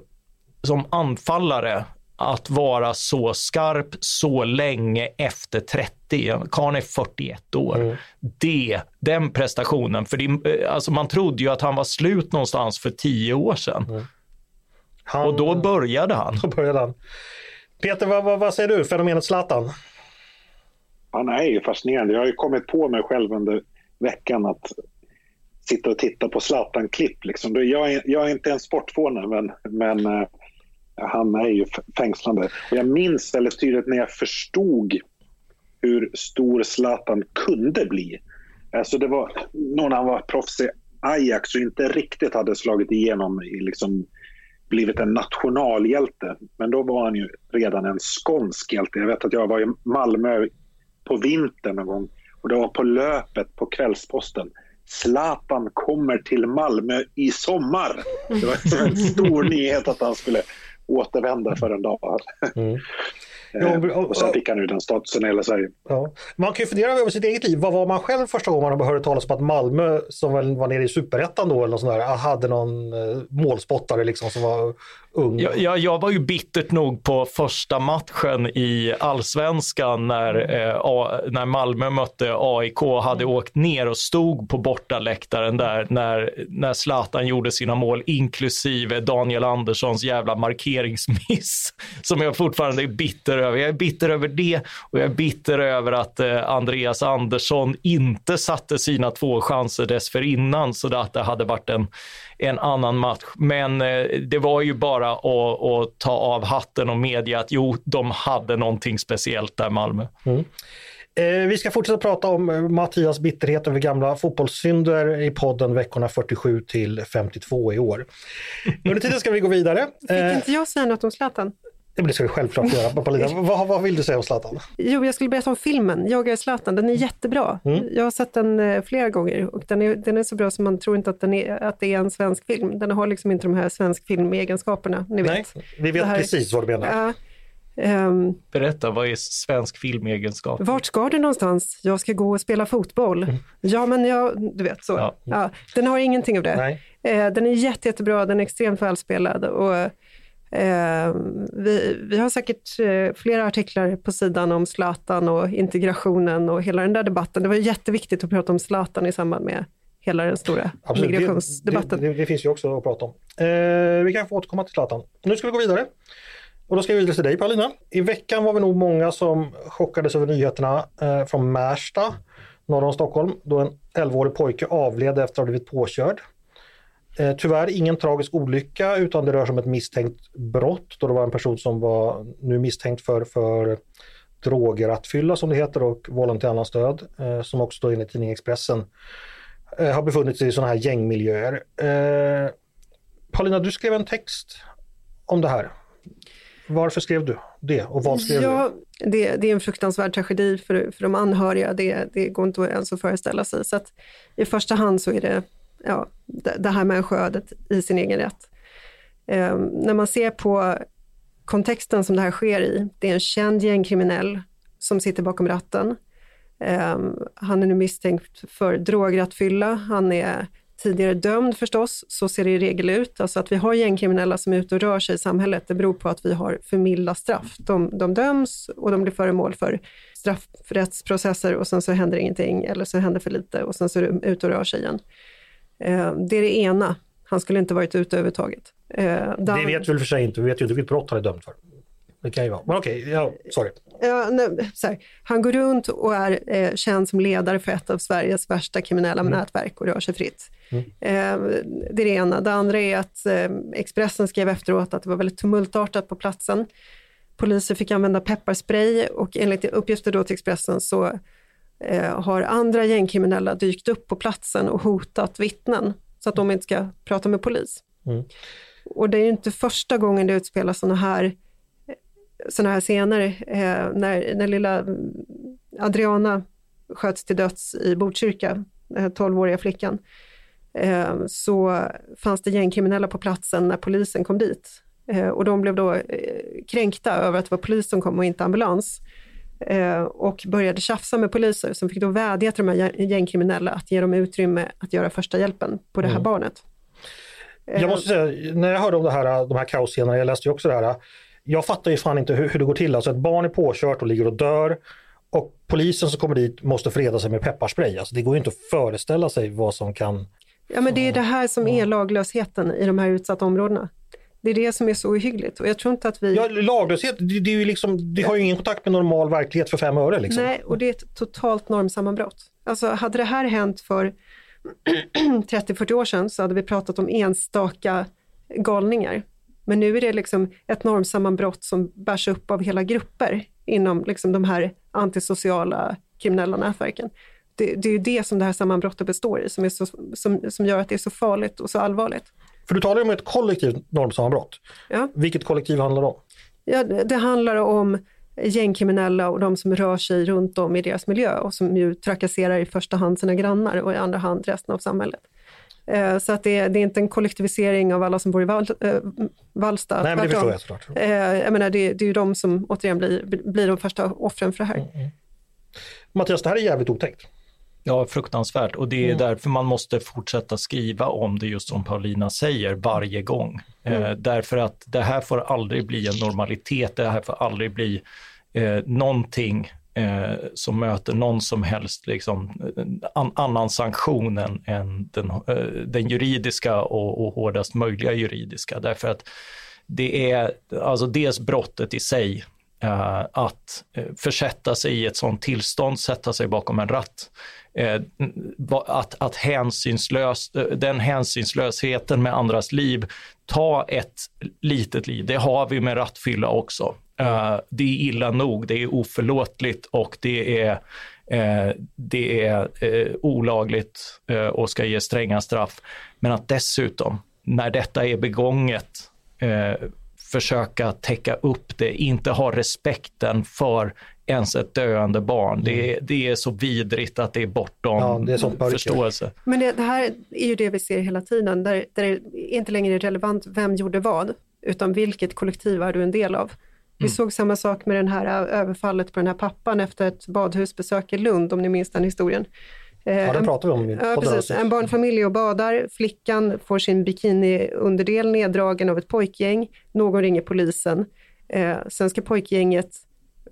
som anfallare att vara så skarp så länge efter 30. Karn är 41 år. Mm. Det, den prestationen, för det, alltså man trodde ju att han var slut någonstans för tio år sedan. Mm. Han, och då började han. [laughs] Då började han. Peter, vad, vad, vad säger du, fenomenet Zlatan? Han är ju fascinerande. Jag har ju kommit på mig själv under veckan att sitta och titta på Zlatan-klipp. Liksom. Jag, är, jag är inte en sportfåne, men, men eh, han är ju fängslande. Och jag minns väldigt tydligt när jag förstod hur stor Zlatan kunde bli. Alltså det var nog när han var proffs i Ajax och inte riktigt hade slagit igenom i liksom blivit en nationalhjälte. Men då var han ju redan en skånsk hjälte. Jag vet att jag var i Malmö på vintern någon gång och det var på löpet på Kvällsposten. Zlatan kommer till Malmö i sommar. Det var en stor nyhet att han skulle återvända för en dag. Mm. Jo, och, sen fick han ju den statusen i hela Sverige. Ja. Man kan ju fundera över sitt eget liv. Vad var man själv första gången man hörde talas om att Malmö, som väl var nere i superettan då, eller något sånt där, hade någon eh, målspottare liksom som var ung? Jag, jag, jag, var ju bittert nog på första matchen i allsvenskan när, eh, när Malmö mötte AIK och hade mm. åkt ner och stod på bortaläktaren där när, när Zlatan gjorde sina mål, inklusive Daniel Anderssons jävla markeringsmiss, [laughs] som jag fortfarande är bitter över. Jag är bitter över det och jag är bitter över att eh, Andreas Andersson inte satte sina två chanser dessförinnan så att det hade varit en en annan match. Men eh, det var ju bara att, att, ta av hatten och medge att jo, de hade någonting speciellt där Malmö. Mm. Eh, vi ska fortsätta prata om Mattias bitterhet över gamla fotbollssynder i podden veckorna 47 till 52 i år. Under tiden ska vi gå vidare. Fick inte jag säga något om Zlatan? Det ska du självklart göra, Paulina. [laughs] vad, vad vill du säga om Zlatan? Jo, jag skulle berätta om filmen, Jag är Zlatan. Den är jättebra. Mm. Jag har sett den eh, flera gånger och den är, den är så bra som man tror inte att, den är, att det är en svensk film. Den har liksom inte de här svensk film-egenskaperna, ni vet. Nej, vi vet precis vad du menar. Ja, um, Berätta, vad är svensk filmegenskap? Vart ska du någonstans? Jag ska gå och spela fotboll. Mm. Ja, men jag, du vet så. Ja. ja. den har ingenting av det. Nej. Eh, den är jätte, jättebra, den är extremt välspelad och Eh, vi, vi, har säkert eh, flera artiklar på sidan om Zlatan och integrationen och hela den där debatten. Det var jätteviktigt att prata om Zlatan i samband med hela den stora Absolut. migrationsdebatten. Det, det, det, finns ju också att prata om. Eh, vi kan få återkomma till Zlatan. Nu ska vi gå vidare. Och då ska vi vidare till dig Paulina. I veckan var vi nog många som chockades över nyheterna eh, från Märsta norr om Stockholm då en 11-årig pojke avled efter att ha blivit påkörd. Eh, tyvärr ingen tragisk olycka utan det rör sig om ett misstänkt brott då det var en person som var nu misstänkt för, för drograttfylla som det heter och vållande till annans död eh, som också då enligt tidningen Expressen eh, har befunnit sig i sådana här gängmiljöer. Eh, Paulina, du skrev en text om det här. Varför skrev du det och vad skrev ja, du? Det, det är en fruktansvärd tragedi för, för de anhöriga. Det, det går inte ens att föreställa sig. Så att I första hand så är det ja, det här människoödet i sin egen rätt. Eh, när man ser på kontexten som det här sker i, det är en känd gängkriminell som sitter bakom ratten. Eh, han är nu misstänkt för drograttfylla. Han är tidigare dömd förstås, så ser det i regel ut. Alltså att vi har gängkriminella som är ute och rör sig i samhället, det beror på att vi har för milda straff. De, de döms och de blir föremål för straffrättsprocesser och sen så händer ingenting eller så händer för lite och sen så är de ute och rör sig igen. Eh, det är det ena. Han skulle inte varit ute överhuvudtaget. Eh, det vet vi väl för sig inte, vi vet ju inte vilket brott han är dömd för. Det kan ju vara, men okej, okay, ja, sorry. Ja, nej, här, han går runt och är eh, känd som ledare för ett av Sveriges värsta kriminella mm. nätverk och rör sig fritt. Mm. Eh, det är det ena. Det andra är att eh, Expressen skrev efteråt att det var väldigt tumultartat på platsen. Poliser fick använda pepparspray och enligt uppgifter då till Expressen så eh, har andra gängkriminella dykt upp på platsen och hotat vittnen så att de inte ska prata med polis. Mm. Och det är inte första gången det utspelas sådana här, såna här scener. Eh, när, när lilla Adriana sköts till döds i Botkyrka, den 12-åriga flickan, eh, så fanns det gängkriminella på platsen när polisen kom dit. Eh, och de blev då eh, kränkta över att det var polis som kom och inte ambulans. Eh, och började tjafsa med poliser som fick då vädja till de här gängkriminella att ge dem utrymme att göra första hjälpen på det här mm. barnet. Jag eh, måste säga, när jag hörde om det här, de här kaosscenerna, jag läste ju också det här, jag fattar ju fan inte hur, hur det går till. Alltså ett barn är påkört och ligger och dör och polisen som kommer dit måste freda sig med pepparspray. Alltså det går ju inte att föreställa sig vad som kan... Ja men det är det här som är laglösheten i de här utsatta områdena. Det är det som är så ohyggligt och jag tror inte att vi... Ja, laglöshet, det, det, är ju liksom, det har ju ingen kontakt med normal verklighet för fem öre. Liksom. Nej, och det är ett totalt normsammanbrott. Alltså hade det här hänt för [clears throat] 30-40 år sedan så hade vi pratat om enstaka galningar. Men nu är det liksom ett normsammanbrott som bärs upp av hela grupper inom liksom de här antisociala kriminella nätverken. Det, det är ju det som det här sammanbrottet består i, som, är så, som, som gör att det är så farligt och så allvarligt. För du talar ju om ett kollektivt normsammanbrott. Ja. Vilket kollektiv handlar det om? Ja, det handlar om gängkriminella och de som rör sig runt om i deras miljö och som ju trakasserar i första hand sina grannar och i andra hand resten av samhället. Eh, så att det, är, det är inte en kollektivisering av alla som bor i Val, äh, Vallsta. Nej, men det förstår jag såklart. Eh, jag menar, det, det är ju de som återigen blir, blir de första offren för det här. Mm, mm. Mattias, det här är jävligt otäckt. Ja, fruktansvärt och det är mm. därför man måste fortsätta skriva om det just som Paulina säger varje gång. Mm. Eh, därför att det här får aldrig bli en normalitet, det här får aldrig bli eh, någonting eh, som möter någon som helst liksom, an, annan sanktion än, än den, eh, den, juridiska och, och hårdast möjliga juridiska. Därför att det är alltså dels brottet i sig, eh, att eh, försätta sig i ett sådant tillstånd, sätta sig bakom en ratt, Eh, Eh, att, att hänsynslös, eh, den hänsynslösheten med andras liv, ta ett litet liv, det har vi med rattfylla också. Eh, det är illa nog, det är oförlåtligt och det är, det är olagligt och ska ge stränga straff. Men att dessutom, när detta är begånget, försöka täcka upp det, inte ha respekten för ens ett döende barn. Det, är, mm. det är så vidrigt att det är bortom ja, det är förståelse. Men det, det, här är ju det vi ser hela tiden, där, där det inte längre är relevant vem gjorde vad, utan vilket kollektiv är du en del av. Vi mm. såg samma sak med det här överfallet på den här pappan efter ett badhusbesök i Lund, om ni minns den historien. Ja, det pratar vi om. Ja, precis. En barnfamilj och badar. Flickan får sin bikini-underdel neddragen av ett pojkgäng. Någon ringer polisen. Eh, sen ska pojkgänget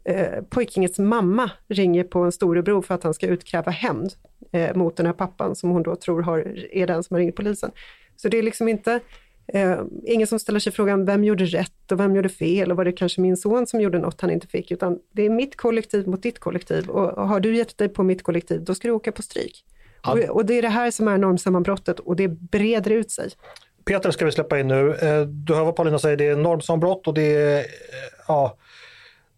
eh, pojkingets mamma ringer på en storebror för att han ska utkräva hämnd eh, mot den här pappan som hon då tror har, är den som har ringt polisen. Så det är liksom inte eh, ingen som ställer sig frågan vem gjorde rätt och vem gjorde fel och var det kanske min son som gjorde något han inte fick, utan det är mitt kollektiv mot ditt kollektiv och, och har du gett dig på mitt kollektiv, då ska du åka på stryk. Och, och, det är det här som är normsammanbrottet och det breder ut sig. Peter ska vi släppa in nu. Eh, du hör vad Paulina säger, det är normsammanbrott och det är, eh, ja,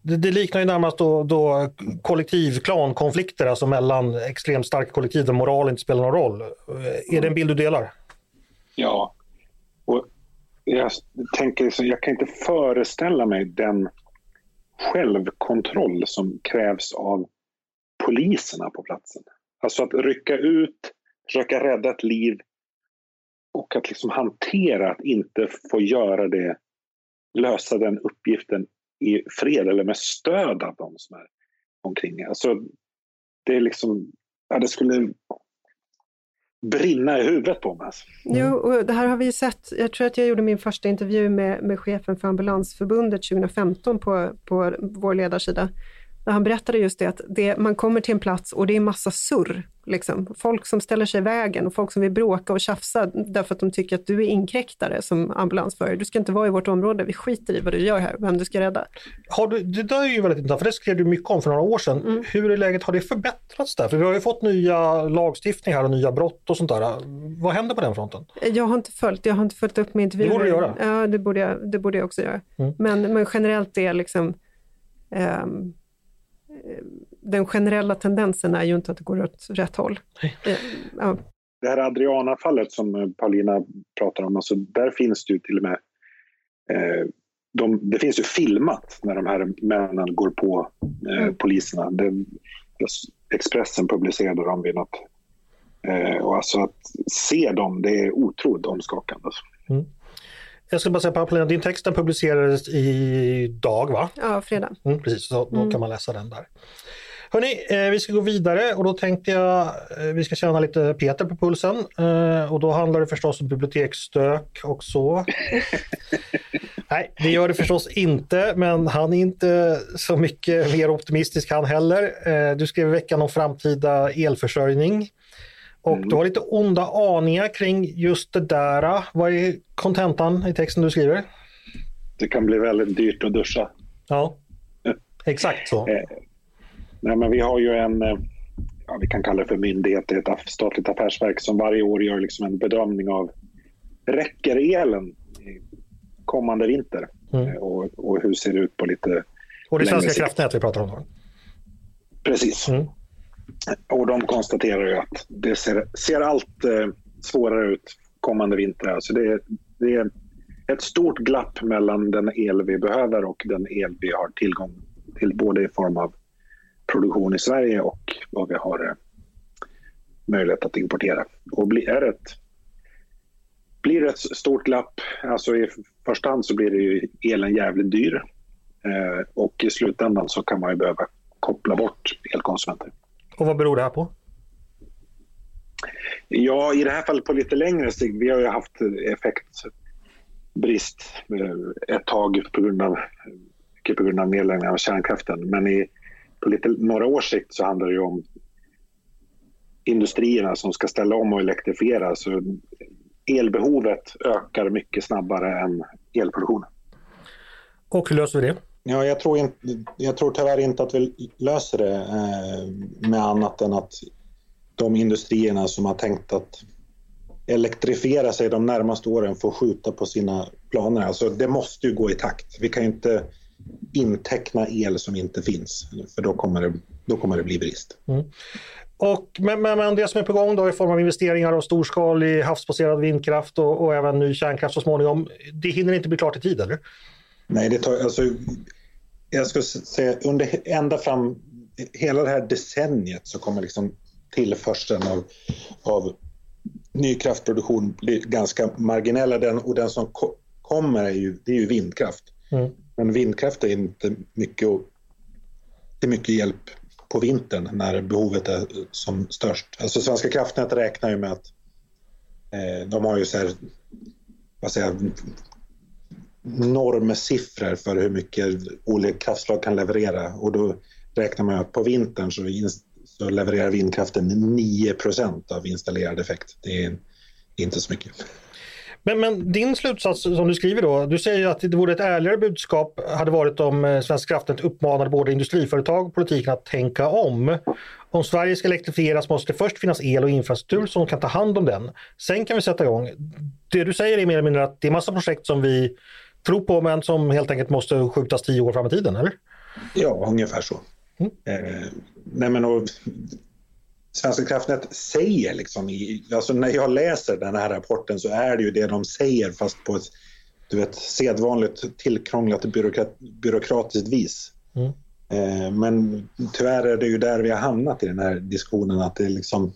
Det, det liknar ju närmast då, då kollektiv klankonflikter, alltså mellan extremt starka kollektiv där moral inte spelar någon roll. Är det en bild du delar? Ja. Jag tänker, så jag kan inte föreställa mig den självkontroll som krävs av poliserna på platsen. Alltså att rycka ut, försöka rädda ett liv och att liksom hantera att inte få göra det, lösa den uppgiften i fred eller med stöd av de som är omkring. Alltså, det är liksom, ja, det skulle brinna i huvudet på mig. Alltså. Mm. Jo, och det här har vi sett. Jag tror att jag gjorde min första intervju med, med chefen för Ambulansförbundet 2015 på, på vår ledarsida. Där han berättade just det att det, man kommer till en plats och det är massa surr. Liksom. Folk som ställer sig i vägen och folk som vill bråka och tjafsa därför att de tycker att du är inkräktare som ambulansförare. Du ska inte vara i vårt område, vi skiter i vad du gör här, vem du ska rädda. Har du, det där är ju väldigt intressant, för det skrev du mycket om för några år sedan. Mm. Hur är läget, har det förbättrats där? För vi har ju fått nya lagstiftningar och nya brott och sånt där. Vad händer på den fronten? Jag har inte följt, jag har inte följt upp med intervjuer. Det borde du göra. Ja, det borde jag, det borde jag också göra. Mm. Men, men generellt är liksom um, den generella tendensen är ju inte att det går åt rätt håll. Eh, ja. Det här Adriana-fallet som Paulina pratar om, alltså där finns det ju till och med eh, de, det finns ju filmat när de här männen går på eh, mm. poliserna. Det, Expressen publicerade dem vid något... Eh, och alltså att se dem, det är otroligt omskakande. Mm. Jag ska bara säga Paulina, din text den publicerades idag va? Ja, fredag. Mm, precis, så då mm. kan man läsa den där. Hörni, eh, vi ska gå vidare och då tänkte jag eh, vi ska känna lite Peter på pulsen eh, och då handlar det förstås om biblioteksstök och så. [laughs] Nej, det gör det förstås inte, men han är inte så mycket mer optimistisk han heller. Eh, du skrev i veckan om framtida elförsörjning. Och du har lite onda aningar kring just det där. Vad är kontentan i texten du skriver? Det kan bli väldigt dyrt att duscha. Ja, exakt så. Eh, nej, men vi har ju en, eh, ja, vi kan kalla det för myndighet, ett statligt affärsverk som varje år gör liksom en bedömning av räcker elen kommande vinter? Mm. Eh, och, och, hur ser det ut på lite Och det är Svenska kraftnät vi pratar om? Då. Precis. Mm. Och de konstaterar ju att det ser, ser allt eh, svårare ut kommande vintrar. Så det, det är ett stort glapp mellan den el vi behöver och den el vi har tillgång till, både i form av produktion i Sverige och vad vi har eh, möjlighet att importera. Och blir, är ett, blir ett stort glapp, alltså i första hand så blir det ju elen jävligt dyr eh, och i slutändan så kan man ju behöva koppla bort elkonsumenter. Och vad beror det här på? Ja, i det här fallet på lite längre sikt. Vi har ju haft effektbrist eh, ett tag på grund av, på grund av nedläggningen av kärnkraften. Men i, på lite, några års sikt så handlar det om industrierna som ska ställa om och elektrifiera. Så elbehovet ökar mycket snabbare än elproduktionen. Och hur löser vi det? Ja, jag, tror inte, jag tror tyvärr inte att vi löser det eh, med annat än att de industrierna som har tänkt att elektrifiera sig de närmaste åren får skjuta på sina planer. Alltså, det måste ju gå i takt. Vi kan ju inte inteckna el som inte finns, för då kommer det, då kommer det bli brist. Mm. Och, men, men, men, det som är på gång då i form av investeringar av storskalig havsbaserad vindkraft och, och även ny kärnkraft så småningom, det hinner inte bli klart i tid, eller? Nej, det tar, alltså, jag skulle säga under ända fram hela det här decenniet så kommer liksom tillförseln av, av ny kraftproduktion bli ganska marginella. Den, och den som ko kommer är ju, det är ju vindkraft. Mm. Men vindkraft är inte mycket, det är mycket hjälp på vintern när behovet är som störst. Alltså Svenska kraftnät räknar ju med att eh, de har ju så här, vad säger normsiffror för hur mycket olika kraftslag kan leverera och då räknar man att på vintern så, så levererar vindkraften 9% av installerad effekt. Det är inte så mycket. Men, men, din slutsats som du skriver då, du säger att det vore ett ärligare budskap hade varit om eh, Svenska kraftnät uppmanade både industriföretag och politiken att tänka om. Om Sverige ska elektrifieras måste det först finnas el och infrastruktur som kan ta hand om den. Sen kan vi sätta igång. Det du säger är mer eller mindre att det är massa projekt som vi tror på men som helt enkelt måste skjutas tio år fram i tiden, eller? Ja, ungefär så. Mm. Eh, nej men och, Svenska kraftnät säger liksom, i, alltså när jag läser den här rapporten så är det ju det de säger fast på ett du vet, sedvanligt tillkrånglat byråkrat, byråkratiskt vis. Mm. Eh, men tyvärr är det ju där vi har hamnat i den här diskussionen att det är liksom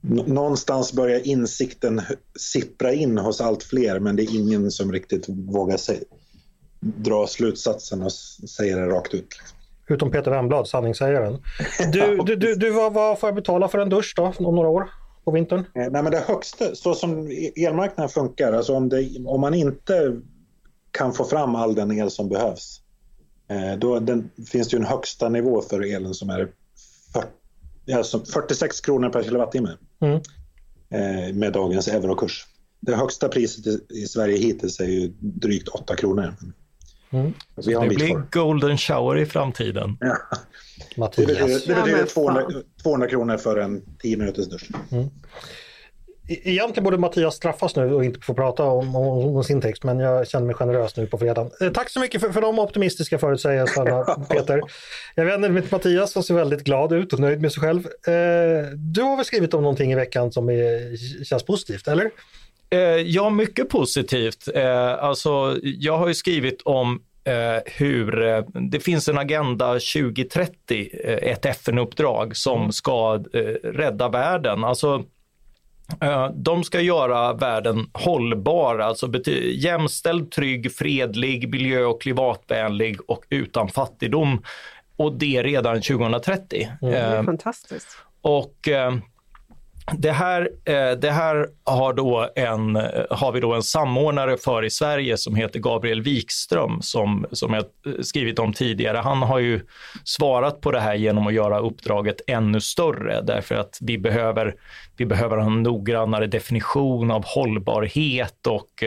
Någonstans börjar insikten sippra in hos allt fler men det är ingen som riktigt vågar sig, dra slutsatsen och säga det rakt ut. Liksom. Utom Peter Wennblad, sanningssägaren. [laughs] Du, du, du, du vad, vad får jag betala för en dusch då om några år? På vintern? Eh, nej, men det högsta, så som elmarknaden funkar, alltså om, det, om man inte kan få fram all den el som behövs, eh, då den, finns det ju en högsta nivå för elen som är 40, alltså 46 kronor per kilowattimme mm. Eh, med dagens eurokurs. Det högsta priset i, i Sverige hittills är ju drygt 8 kronor. Mm. det blir golden shower i framtiden. Ja. Mattias. Det betyder, det betyder 200, 200 kronor för en 10 minuters dusch. Mm. Egentligen borde Mattias straffas nu och inte få prata om, om, om, sin text, men jag känner mig generös nu på fredagen. Eh, tack så mycket för, för de optimistiska förutsägelserna, [laughs] Peter. Jag vänder mig till Mattias som ser väldigt glad ut och nöjd med sig själv. Eh, du har väl skrivit om någonting i veckan som är, känns positivt, eller? Eh, ja, mycket positivt. Eh, alltså, jag har ju skrivit om eh, hur eh, det finns en Agenda 2030, eh, ett FN-uppdrag som mm. ska rädda världen. Alltså, de ska göra världen hållbar, alltså jämställd, trygg, fredlig, miljö och klimatvänlig och utan fattigdom. Och det redan 2030. Mm, det är fantastiskt. Och det här, eh, det här har, då en, eh, har vi då en samordnare för i Sverige som heter Gabriel Wikström som, som jag eh, skrivit om tidigare. Han har ju svarat på det här genom att göra uppdraget ännu större därför att vi behöver, vi behöver ha en noggrannare definition av hållbarhet och,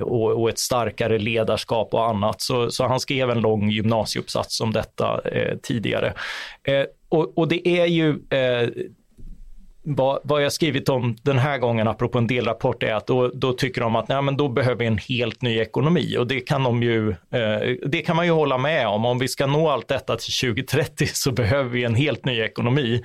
och, och ett starkare ledarskap och annat. Så, så han skrev en lång gymnasieuppsats om detta eh, tidigare. Eh, och, och, det är ju eh, vad, vad jag skrivit om den här gången, apropå en delrapport, är att då, då tycker de att nej, men då behöver vi en helt ny ekonomi och det kan, de ju, eh, det kan man ju hålla med om. Om vi ska nå allt detta till 2030 så behöver vi en helt ny ekonomi.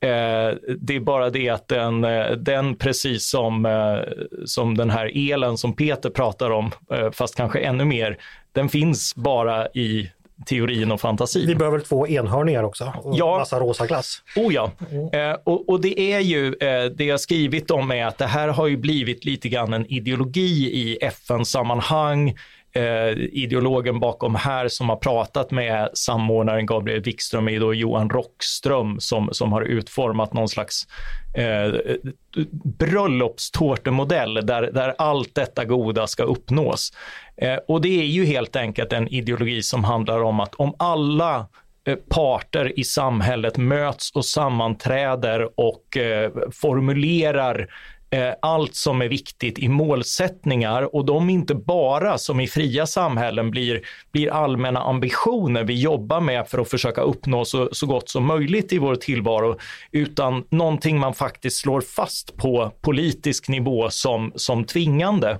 Eh, det är bara det att den, eh, den precis som, eh, som den här elen som Peter pratar om, eh, fast kanske ännu mer, den finns bara i teorin och fantasin. Vi behöver två enhörningar också och ja. massa rosa glass. Oh ja, mm. eh, och, och, det är ju eh, det jag skrivit om är att det här har ju blivit lite grann en ideologi i FN-sammanhang. Eh, ideologen bakom här som har pratat med samordnaren Gabriel Wikström är då Johan Rockström som, som har utformat någon slags eh, bröllopstårtemodell där, där allt detta goda ska uppnås. Eh, och det är ju helt enkelt en ideologi som handlar om att om alla eh, parter i samhället möts och sammanträder och eh, formulerar eh, Eh, allt som är viktigt i målsättningar och de inte bara som i fria samhällen blir, blir allmänna ambitioner vi jobbar med för att försöka uppnå så, så gott som möjligt i vår tillvaro, utan någonting man faktiskt slår fast på politisk nivå som, som tvingande.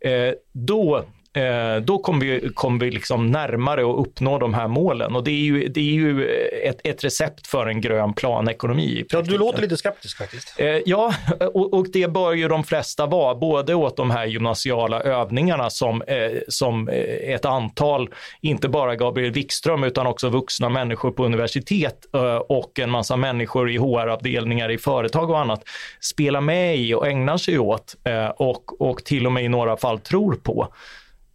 Eh, då då kommer vi, kommer vi liksom närmare att uppnå de här målen. Och det är ju, det är ju ett, ett recept för en grön planekonomi. Ja, du låter lite skeptisk faktiskt. Eh, ja, [laughs] och, och, det bör ju de flesta vara, både åt de här gymnasiala övningarna som, eh, som eh, ett antal, inte bara Gabriel Wikström, utan också vuxna människor på universitet eh, och en massa människor i HR-avdelningar i företag och annat spelar med i och ägnar sig åt eh, och, och till och med i några fall tror på.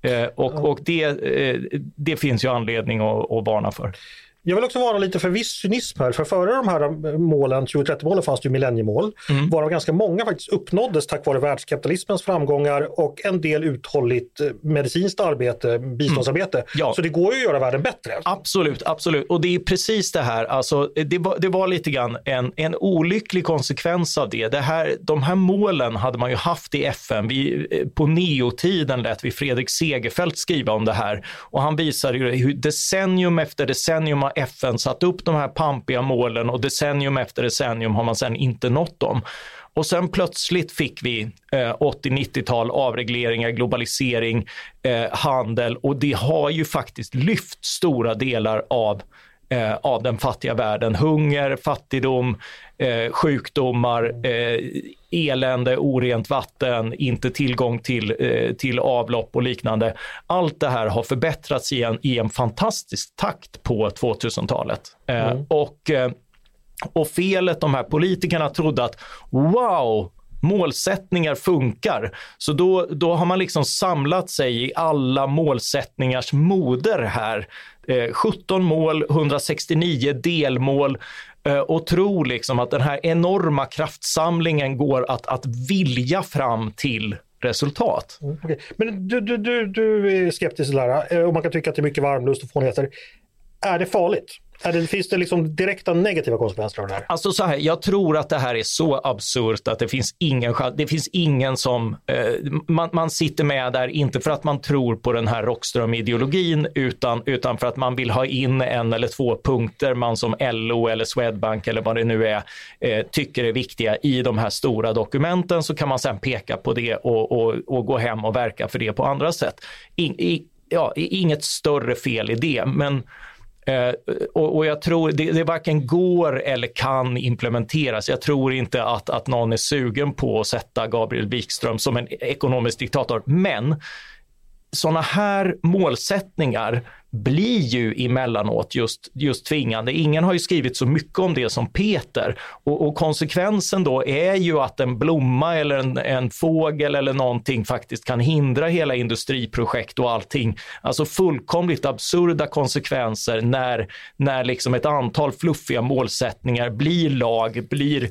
Eh, och, och det, eh, det finns ju anledning att, att varna för. Jag vill också vara lite för viss cynism här, för före de här målen, 2030-målen fanns det ju millenniemål, mm. varav ganska många faktiskt uppnåddes tack vare världskapitalismens framgångar och en del uthålligt eh, medicinskt arbete, biståndsarbete. Mm. Ja. Så det går ju att göra världen bättre. Absolut, absolut. Och det är precis det här, alltså, det, var, det var lite grann en, en olycklig konsekvens av det. det här, de här målen hade man ju haft i FN. Vi, eh, på neotiden lät vi Fredrik Segerfeldt skriva om det här och han visade ju hur decennium efter decennium har FN satt upp de här pampiga målen och decennium efter decennium har man sedan inte nått dem. Och sen plötsligt fick vi eh, 80-90-tal avregleringar, globalisering, eh, handel och det har ju faktiskt lyft stora delar av eh, av den fattiga världen. Hunger, fattigdom, eh, sjukdomar, eh, elände, orent vatten, inte tillgång till, eh, till avlopp och liknande. Allt det här har förbättrats i en, i en fantastisk takt på 2000-talet. Eh, mm. och, eh, och felet, de här politikerna trodde att wow, målsättningar funkar. Så då, då har man liksom samlat sig i alla målsättningars moder här. Eh, 17 mål, 169 delmål eh, och tro liksom att den här enorma kraftsamlingen går att, att vilja fram till resultat. Mm, okay. Men du, du, du, du är skeptisk till det här och man kan tycka att det är mycket varmlust och fånigheter. Är det farligt? Är det, finns det liksom direkta negativa konsekvenser av det här? Alltså så här, jag tror att det här är så absurt att det finns ingen Det finns ingen som... Eh, man, man, sitter med där, inte för att man tror på den här Rockström-ideologin, utan, utan för att man vill ha in en eller två punkter man som LO eller Swedbank eller vad det nu är eh, tycker är viktiga i de här stora dokumenten. Så kan man sen peka på det och, och, och gå hem och verka för det på andra sätt. In, i, ja, inget större fel i det, men Eh, och, och, jag tror det, det varken går eller kan implementeras. Jag tror inte att, att någon är sugen på att sätta Gabriel Wikström som en ekonomisk diktator. Men sådana här målsättningar blir ju emellanåt just, just tvingande. Ingen har ju skrivit så mycket om det som Peter och, och konsekvensen då är ju att en blomma eller en, en, fågel eller någonting faktiskt kan hindra hela industriprojekt och allting. Alltså fullkomligt absurda konsekvenser när, när liksom ett antal fluffiga målsättningar blir lag, blir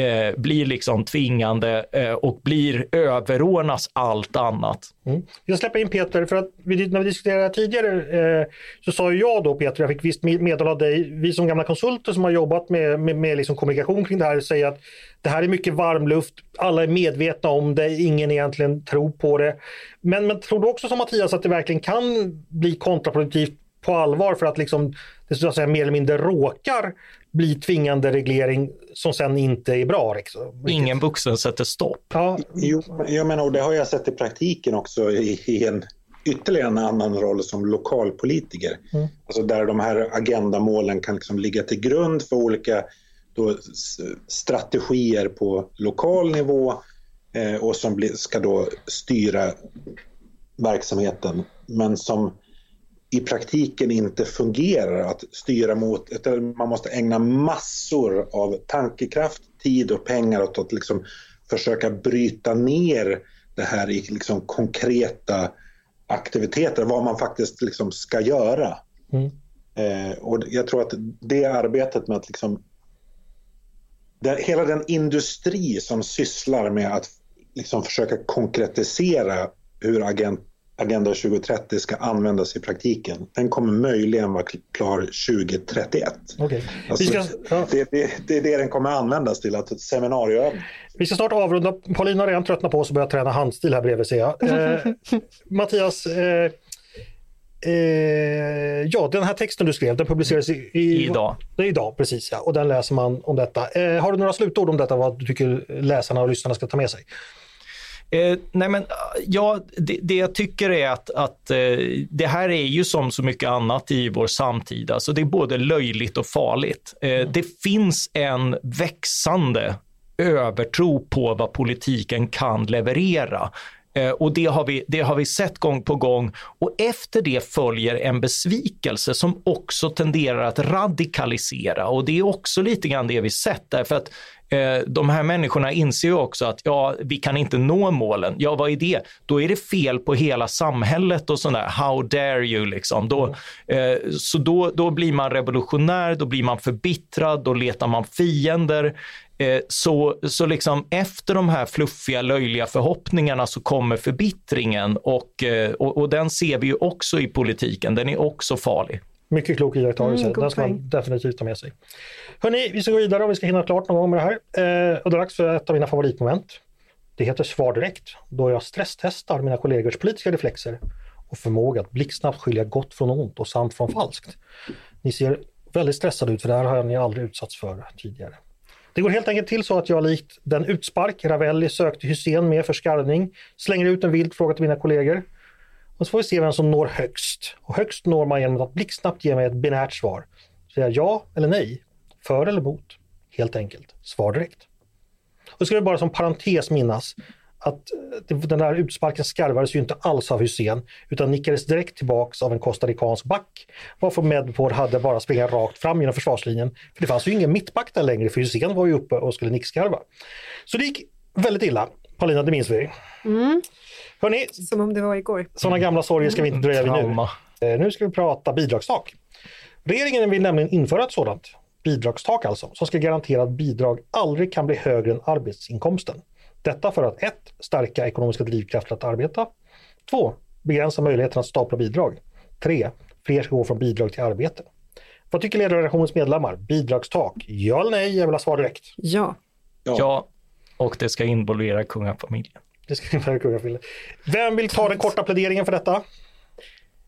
eh, blir liksom tvingande eh, och blir överordnas allt annat. Mm. Jag släpper in Peter, för att vi, när vi diskuterade tidigare eh, så sa jag då Peter, jag fick visst meddelande av dig, vi som gamla konsulter som har jobbat med, med, med liksom kommunikation kring det här säger att det här är mycket varmluft, alla är medvetna om det, ingen egentligen tror på det. Men, men tror du också som Mattias att det verkligen kan bli kontraproduktivt på allvar för att liksom, det så att säga, mer eller mindre råkar bli tvingande reglering som sen inte är bra. Liksom. Ingen vuxen sätter stopp. Ja. Jo, jag menar, och det har jag sett i praktiken också i, i en ytterligare en annan roll som lokalpolitiker. Mm. Alltså där de här agendamålen kan liksom ligga till grund för olika då, strategier på lokal nivå eh, och som bli, ska då styra verksamheten. Men som i praktiken inte fungerar att styra mot, utan man måste ägna massor av tankekraft, tid och pengar åt att liksom försöka bryta ner det här i liksom konkreta aktiviteter, vad man faktiskt liksom ska göra. Mm. Eh, och jag tror att det arbetet med att liksom, det, hela den industri som sysslar med att liksom försöka konkretisera hur agent, Agenda 2030 ska användas i praktiken. Den kommer möjligen vara klar 2031. Okay. Alltså, ska, ja. det, det, det, är det den kommer användas till, att ett seminarieövning. Vi ska snart avrunda. Paulina har redan tröttnat på oss och börjat träna handstil här bredvid ser jag. Eh, [laughs] Mattias, eh, eh, ja den här texten du skrev den publiceras i, i, idag. Idag, precis ja. Och den läser man om detta. Eh, har du några slutord om detta, vad du tycker läsarna och lyssnarna ska ta med sig? Eh, nej men, ja, det, det, jag tycker är att, att eh, det här är ju som så mycket annat i vår samtid. Alltså det är både löjligt och farligt. Eh, mm. Det finns en växande övertro på vad politiken kan leverera. Eh, och det har, vi, det har vi sett gång på gång och efter det följer en besvikelse som också tenderar att radikalisera och det är också lite grann det vi sett därför att eh, de här människorna inser ju också att ja, vi kan inte nå målen. Ja, vad är det? Då är det fel på hela samhället och sådär. How dare you liksom. Då, eh, så då, då blir man revolutionär, då blir man förbittrad, då letar man fiender. Eh, så, så liksom efter de här fluffiga, löjliga förhoppningarna så kommer förbittringen och, eh, och, och den ser vi ju också i politiken. Den är också farlig. Mycket klok iakttagelse. Mm, den ska man definitivt ta med sig. Hörni, vi ska gå vidare och vi ska hinna klart någon gång med det här. Eh, och det är dags för ett av mina favoritmoment. Det heter Svar direkt, då jag stresstestar mina kollegors politiska reflexer och förmåga att blixtsnabbt skilja gott från ont och sant från falskt. Ni ser väldigt stressade ut för det här har ni aldrig utsatts för tidigare. Det går helt enkelt till så att jag likt den utspark Ravelli sökte Hussein med för skarvning slänger ut en vild fråga till mina kollegor. Och så får vi se vem som når högst. Och högst når man genom att blixtsnabbt ge mig ett binärt svar. Säga ja eller nej, för eller emot. Helt enkelt, svar direkt. Och ska vi bara som parentes minnas att eh, den där utsparken skarvades ju inte alls av Hussein utan nickades direkt tillbaks av en costaricansk back varför Medport hade bara springa rakt fram genom försvarslinjen. För det fanns ju ingen mittback där längre för Hussein var ju uppe och skulle nickskarva. Så det gick väldigt illa. Paulina, det minns vi. Mm. Hörrni, Som om det var igår. sådana gamla sorger ska vi inte dröja vid nu. Trauma. Eh, Nu ska vi prata bidragstak. Regeringen vill nämligen införa ett sådant bidragstak alltså, som ska garantera att bidrag aldrig kan bli högre än arbetsinkomsten. Detta för att 1. Stärka ekonomiska drivkrafter att arbeta. 2. Begränsa möjligheten att stapla bidrag. 3. Fler ska gå från bidrag till arbete. Vad tycker ledarredaktionens medlemmar? Bidragstak? Ja eller nej? Jag vill ha svar direkt. Ja. Ja, och det ska involvera kungafamiljen. Det ska införa kungafamiljen. Vem vill ta den korta pläderingen för detta?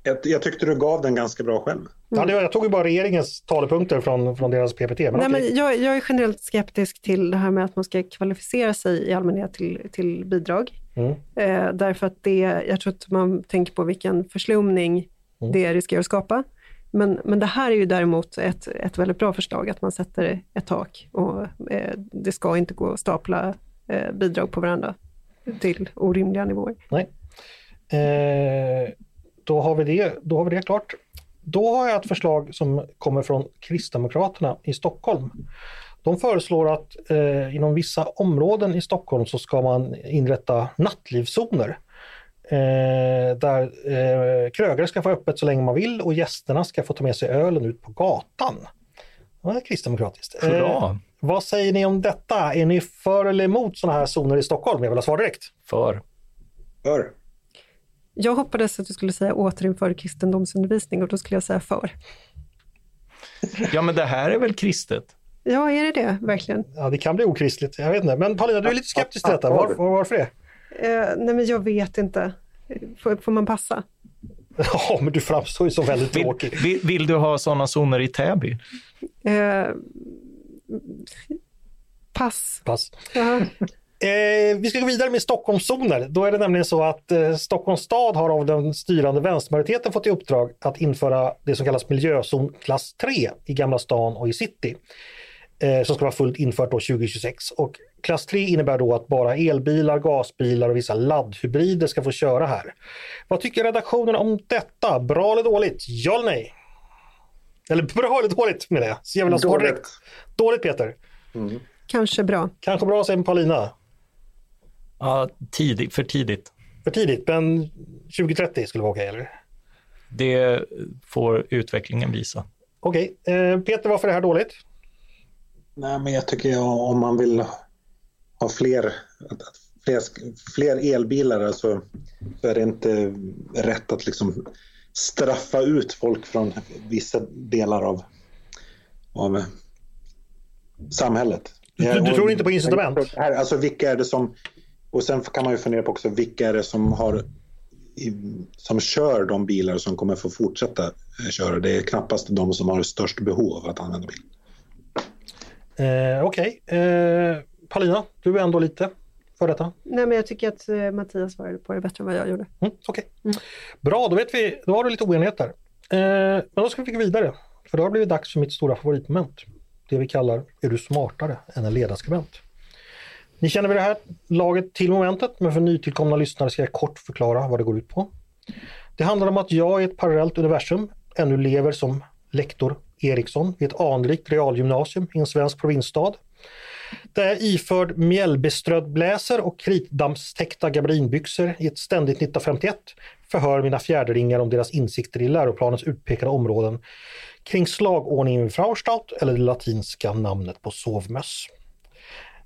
Jag, jag tyckte du gav den ganska bra själv. Ja, det var, jag tog ju bara regeringens talepunkter från, från deras PPT. Men Nej, men jag, jag är generellt skeptisk till det här med att man ska kvalificera sig i allmänhet till, till bidrag. Mm. Eh, därför att det, jag tror att man tänker på vilken förslumning Mm. det riskerar att skapa. Men, men det här är ju däremot ett, ett väldigt bra förslag, att man sätter ett tak och eh, det ska inte gå att stapla eh, bidrag på varandra till orimliga nivåer. Nej. Eh, då, har vi det, då har vi det klart. Då har jag ett förslag som kommer från Kristdemokraterna i Stockholm. De föreslår att eh, inom vissa områden i Stockholm så ska man inrätta nattlivszoner. Eh, där eh, krögare ska få öppet så länge man vill och gästerna ska få ta med sig ölen ut på gatan. Det var kristdemokratiskt. Eh, Bra. vad säger ni om detta? Är ni för eller emot sådana här zoner i Stockholm? Jag vill ha svar direkt. För. För. Jag hoppades att du skulle säga återinför kristendomsundervisning och då skulle jag säga för. Ja, men det här är väl kristet? Ja, är det det verkligen? Ja, det kan bli okristligt. Jag vet inte. Men Paulina, du är lite skeptisk till detta. Var, var, varför det? Eh, nej, men jag vet inte. Får, får man passa? [laughs] Ja, men du framstår ju som väldigt Vill, tråkig. vill, vill du ha sådana zoner i Täby? Eh, pass. Pass. Eh, vi ska gå vidare med Stockholmszoner. Då är det nämligen så att eh, Stockholms stad har av den styrande vänstermajoriteten fått i uppdrag att införa det som kallas miljözon klass 3 i Gamla stan och i city. Eh, som ska vara fullt infört då 2026. Och klass 3 innebär då att bara elbilar, gasbilar och vissa laddhybrider ska få köra här. Vad tycker redaktionen om detta? Bra eller dåligt? Ja eller nej? Eller bra eller dåligt menar jag. Så jag vill ha svar direkt. Dåligt Peter. Kanske bra. Kanske bra säger Paulina. Ja, tidigt, för tidigt. För tidigt, men 2030 skulle vara okej eller? Det får utvecklingen visa. Okej, eh, Peter varför är det här dåligt? Nej, men jag tycker jag, om man vill ha fler, fler, fler elbilar alltså, så är det inte rätt att liksom straffa ut folk från vissa delar av, av samhället. Du- du tror inte på incitament? Alltså vilka är det som, och sen kan man ju fundera på också vilka är det som har som kör de bilar som kommer få fortsätta eh, köra. Det är knappast de som har störst behov av att använda bil. Eh, Okej, eh, Paulina, du är ändå lite för detta? Nej, men jag tycker att eh, Mattias svarade på det bättre än vad jag gjorde. Mm, Okej, bra då vet vi, då har du lite oenighet där. Eh, men då ska vi gå vidare, för då har det blivit dags för mitt stora favoritmoment. Det vi kallar Är du smartare än en ledarskribent? Ni känner vid det här laget till momentet, men för nytillkomna lyssnare ska jag kort förklara vad det går ut på. Det handlar om att jag i ett parallellt universum ännu lever som lektor Eriksson vid ett anrikt realgymnasium i en svensk provinsstad. Där iförd mjällbeströdd bläser och kritdammstäckta gabardinbyxor i ett ständigt 1951 förhör mina fjärderingar om deras insikter i läroplanens utpekade områden kring slagordningen vid Fraustadt eller det latinska namnet på sovmöss.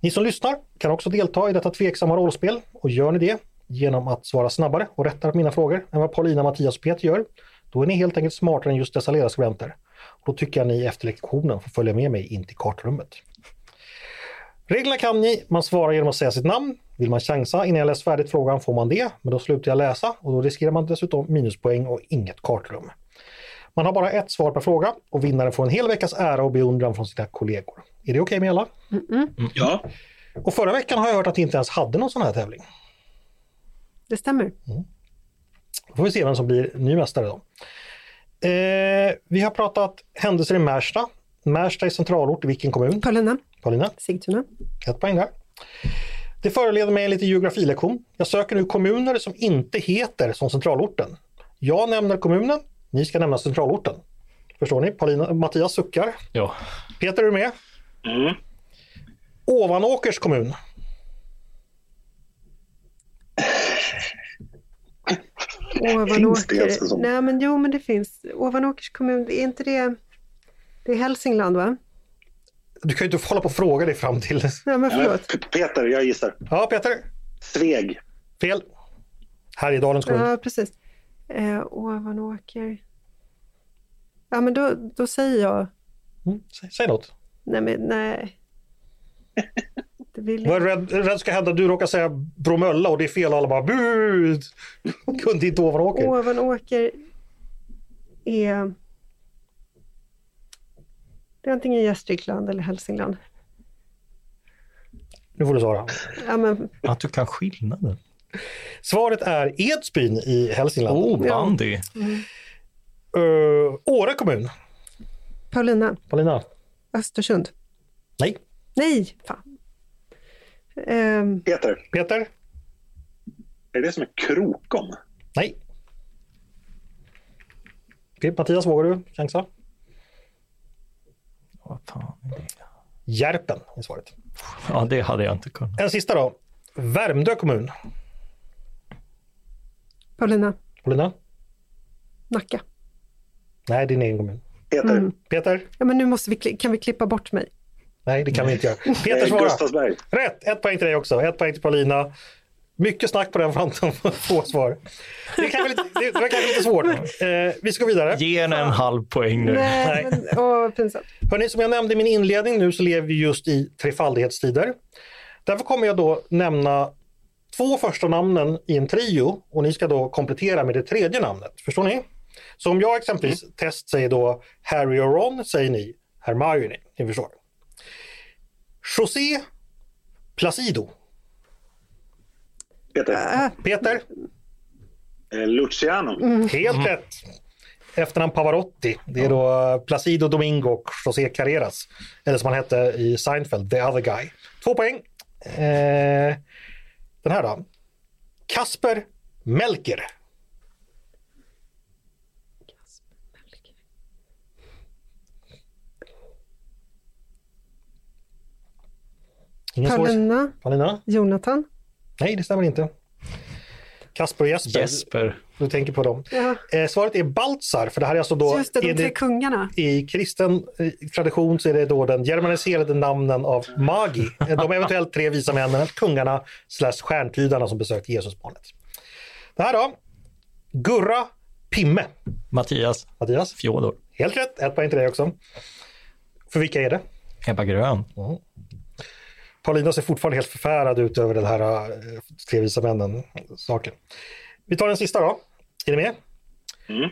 Ni som lyssnar kan också delta i detta tveksamma rollspel och gör ni det genom att svara snabbare och rättare på mina frågor än vad Paulina, Mattias och Peter gör, då är ni helt enkelt smartare än just dessa ledarskribenter. Då tycker jag ni efter lektionen får följa med mig in till kartrummet. Reglerna kan ni, man svarar genom att säga sitt namn. Vill man chansa innan jag läst färdigt frågan får man det, men då slutar jag läsa och då riskerar man dessutom minuspoäng och inget kartrum. Man har bara ett svar per fråga och vinnaren får en hel veckas ära och beundran från sina kollegor. Är det okej okay med alla? Ja. Och förra veckan har jag hört att ni inte ens hade någon sån här tävling. Det stämmer. Då får vi se vem som blir ny mästare då. Eh, vi har pratat händelser i Märsta. Märsta är centralort i vilken kommun? Paulina, Paulina? Sigtuna. Ett poäng där. Det föreleder mig en liten geografilektion. Jag söker nu kommuner som inte heter som centralorten. Jag nämner kommunen, ni ska nämna centralorten. Förstår ni? Paulina, Mattias suckar. Ja. Peter, är du med? Mm. Ovanåkers kommun. Finns det Ovanåker. sån? Nej, men jo, men det finns. Ovanåkers kommun, är inte det... Det är Hälsingland, va? Du kan ju inte hålla på och fråga dig fram till... Nej, men förlåt. Peter, jag gissar. Ja, Peter. Sveg. Fel. Härjedalens kommun. Ja, precis. Eh, Ovanåker. Ja, men då, då säger jag... Mm, säg, säg något. Nej, men nej. Det vill Vad är jag. rädd, rädd ska hända? Du råkar säga Bromölla och det är fel och alla bara bu. Kunde inte Ovanåker. Ovanåker är... Det är antingen Gästrikland eller Hälsingland. Nu får du svara. Ja, men Att du kan skillnaden. Svaret är Edsbyn i Hälsingland. Oh, bandy. Uh, Åre kommun. Paulina, Paulina? Östersund. Nej. Nej, fan. Ehm, Peter, Peter? är det det som är Krokom? Nej. Okej, Mattias, vågar du chansa? Vad fan är det? Järpen är svaret. Ja, det hade jag inte kunnat. En sista då. Värmdö kommun. Paulina, Paulina? Nacka. Nej, din egen kommun. Peter, Mm. Peter? Ja, men nu måste vi, kan vi klippa bort mig? Nej, det kan vi inte göra. [laughs] Peter svara. Gustavsberg. Rätt! Ett poäng till dig också. Ett poäng till Paulina. Mycket snack på den fronten. Få svar. Det, kan lite, det var kanske lite svårt. Eh, vi ska gå vidare. Ge henne en halv poäng nu. Nej, men åh, pinsamt. Hörrni, som jag nämnde i min inledning nu så lever vi just i trefaldighetstider. Därför kommer jag då nämna två första namnen i en trio och ni ska då komplettera med det tredje namnet. Förstår ni? Så om jag exempelvis test säger då Harry och Ron säger ni Hermione. Ni förstår. José Placido. Peter. Äh, Peter, Eh, Luciano. Mm. helt rätt. Efternamn Pavarotti. Det är då Placido Domingo och José Carreras. Eller som han hette i Seinfeld, The Other Guy. Två poäng. Eh, den här då. Kasper Melker. Ingen svår... Paulina? Jonathan. Nej, det stämmer inte. Kasper och Jesper. Jesper. Du tänker på dem. Ja, Eh, svaret är Baltzar, för det här är alltså då... just det, de tre kungarna. I kristen eh, tradition så är det då den germaniserade namnen av Magi, eh, de [laughs] eventuellt tre visa männen, kungarna slash stjärntydarna som besökt Jesusbarnet. Det här då? Gurra Pimme. Mattias. Mattias? Fjodor. Helt rätt, ett poäng till dig också. För vilka är det? Ebba Grön. Paulina ser fortfarande helt förfärad ut över den här eh, tre visa männen-saken. Vi tar den sista då. Är ni med? Mm.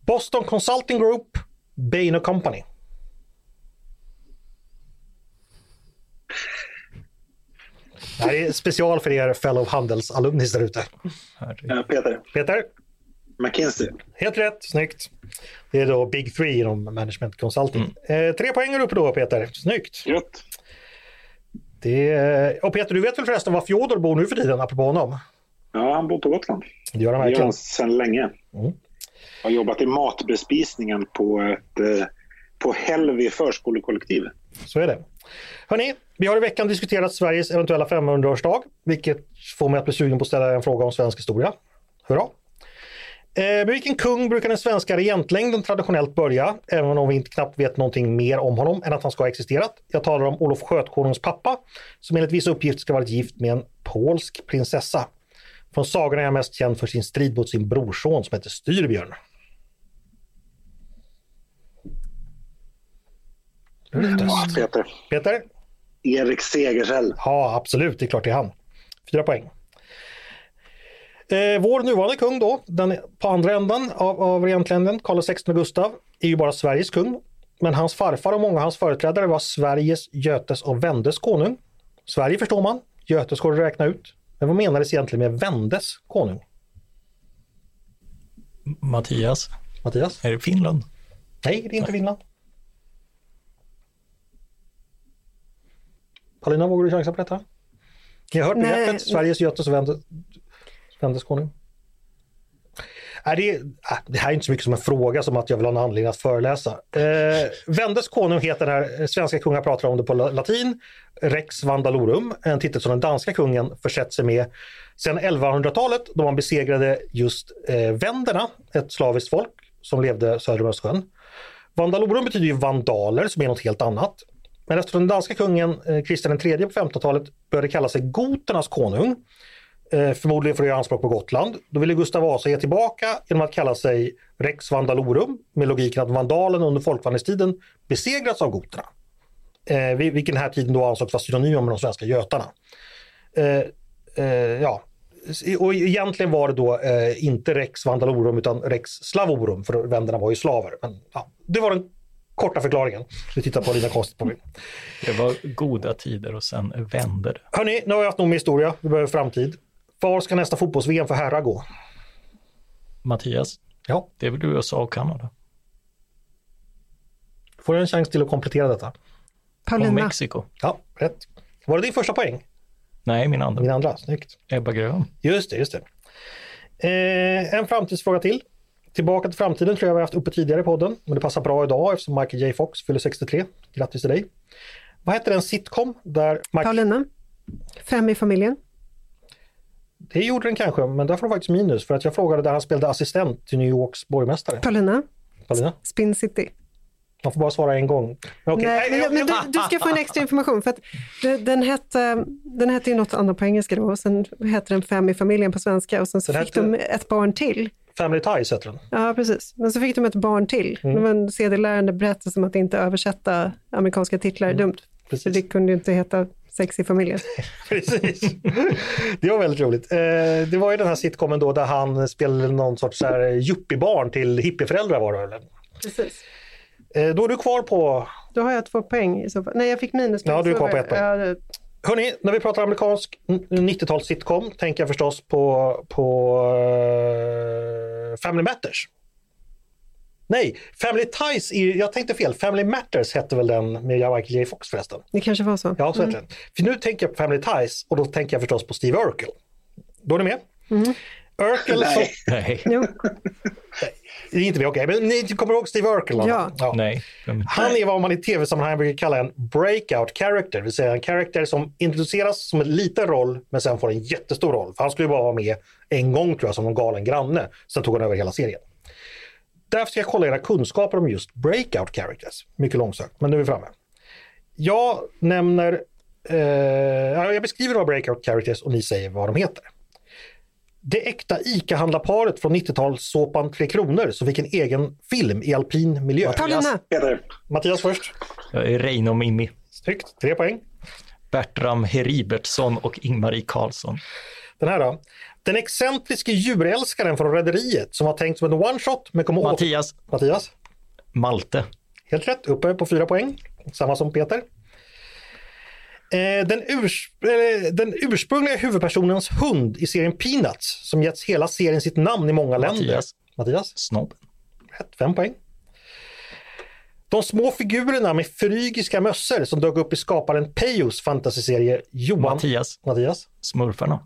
Boston Consulting Group, Bain Company. Det här är special för er fellow Handels-alumnis där ute. Peter. Peter, McKinsey. helt rätt, snyggt. Det är då Big Three inom Management Consulting. Eh, tre poäng är uppe då Peter, snyggt. Gött. Det, och Peter, du vet väl förresten var Fjodor bor nu för tiden, apropå honom? Ja, han bor på Gotland. Det gör han Det gör verkligen. han sedan länge. Mm. Har jobbat i matbespisningen på ett eh, på Hällvi förskolekollektiv. Så är det. Hörni, vi har i veckan diskuterat Sveriges eventuella 500-årsdag, vilket får mig att bli sugen på att ställa en fråga om svensk historia. Hurra! Eh, med vilken kung brukar den svenska regentlängden traditionellt börja, även om vi inte knappt vet någonting mer om honom än att han ska ha existerat? Jag talar om Olof Skötkonungs pappa, som enligt vissa uppgifter ska ha varit gift med en polsk prinsessa. Från sagorna är han mest känd för sin strid mot sin brorson som heter Styrbjörn. Peter. Peter? Erik Segersäll. Ja, absolut. Det är klart det är han. Fyra poäng. Eh, vår nuvarande kung då, den på andra änden av, av regentlängden, Karl XVI Gustav, är ju bara Sveriges kung. Men hans farfar och många av hans företrädare var Sveriges, Götes och Vendes konung. Sverige förstår man, Götes går att räkna ut. Men vad menades egentligen med Vendes konung? Mattias, Mattias? är det Finland? Nej, det är inte Finland. Paulina, vågar du chansa på detta? Ni har hört Nej. begreppet Sveriges, Götes och Vendes, Vendes konung? Nej, äh, det, är, det här är inte så mycket som en fråga som att jag vill ha en anledning att föreläsa. Eh, Vendes konung heter när eh, svenska kungar pratar om det på latin, Rex Vandalorum, en titel som den danska kungen försett sig med sedan 1100-talet då man besegrade just eh, vänderna, ett slaviskt folk som levde söder om Östersjön. Vandalorum betyder ju vandaler som är något helt annat. Men efter den danska kungen eh, Kristian III på 1500-talet började kalla sig goternas konung, eh, förmodligen för att göra anspråk på Gotland, då ville Gustav Vasa ge tillbaka genom att kalla sig Rex Vandalorum med logiken att vandalen under folkvandringstiden besegrats av goterna. Eh, vil- vilken här tiden då ansågs vara synonym med de svenska götarna. Eh, eh, ja. Och egentligen var det då eh, inte Rex Vandalorum utan Rex Slavorum för vänderna var ju slaver. Men, ja, det var den korta förklaringen. Du tittar på lite konstigt på mig. Det var goda tider och sen vände det. Hörni, nu har vi haft nog med historia. Vi behöver framtid. Var ska nästa fotbolls-VM för herrar gå? Mattias, Ja, det är väl USA och Kanada? får jag en chans till att komplettera detta? Och Paulina. Mexiko? Ja, rätt. Var det din första poäng? Nej, min andra. Min andra, snyggt. Ebba Grön. Just det, just det. Eh, en framtidsfråga till. Tillbaka till framtiden tror jag vi har haft uppe tidigare i podden, men det passar bra idag eftersom Michael J Fox fyller 63. Grattis till dig. Vad hette den sitcom där Michael... Paulina. Fem i familjen. Det gjorde den kanske, men där får du faktiskt minus för att jag frågade där han spelade assistent till New Yorks borgmästare. Paulina. Paulina? Spin City. Man får bara svara en gång. Okej, Nej, men, men du, du ska få en extra information. För att den, hette, den hette ju något annat på engelska då och sen hette den Fem i familjen på svenska och sen så Den fick de ett barn till. Family Ties heter den. Ja, precis. Men så fick de ett barn till. Mm. Det var en sedelärande berättelse om att inte översätta amerikanska titlar är dumt. För Precis. det kunde ju inte heta Sex i familjen. [laughs] Precis. Det var väldigt roligt. Eh, Det var ju den här sitcomen då där han spelade någon sorts här yuppiebarn till hippieföräldrar var det väl? Precis. Eh, Då är du kvar på Då har jag två poäng i så fall. Nej, jag fick minus. Ja, du är kvar på ett poäng. Ja, det- Hörni, när vi pratar amerikansk 90-tals sitcom tänker jag förstås på, på eh, Family Matters. Nej, Family Ties, är, jag tänkte fel. Family Matters hette väl den med Michael J Fox förresten. det kanske var så. Ja, så den. För nu tänker jag på Family Ties och då tänker jag förstås på Steve Urkel. Då är ni med? Urkel, som, Nej. [laughs] Nej. Jo, det är inte vi, okej, men ni kommer ihåg Steve Urkel? va? Ja. Nej. Han är vad man i tv-sammanhang brukar kalla en breakout character, det vill säga en karaktär som introduceras som en liten roll men sen får en jättestor roll. För han skulle ju bara vara med en gång tror jag som någon galen granne, sen tog han över hela serien. Därför ska jag kolla era kunskaper om just breakout characters. Mycket långsökt, men nu är vi framme. Jag nämner, eh, ja, jag beskriver några breakout characters och ni säger vad de heter. Det äkta ICA-handlarparet från 90-talssåpan Tre Kronor som fick en egen film i alpin miljö. Paulina. Mattias först. Jag är Reino Mimmi. Snyggt, tre poäng. Bertram Heribertsson och Ingmarie Karlsson. Den här då. Den excentriske djurälskaren från Rederiet som var tänkt som en one-shot men kommer åt... Mattias Mattias. Malte. Helt rätt, uppe på fyra poäng. Samma som Peter. Eh, den, urs eh, den ursprungliga huvudpersonens hund i serien Peanuts som getts hela serien sitt namn i många länder. Mattias. Mattias. Snobb. Rätt, fem poäng. De små figurerna med frygiska mössor som dök upp i skaparen Peyos fantasyserie Johan... Mattias. Mattias. Smurfarna.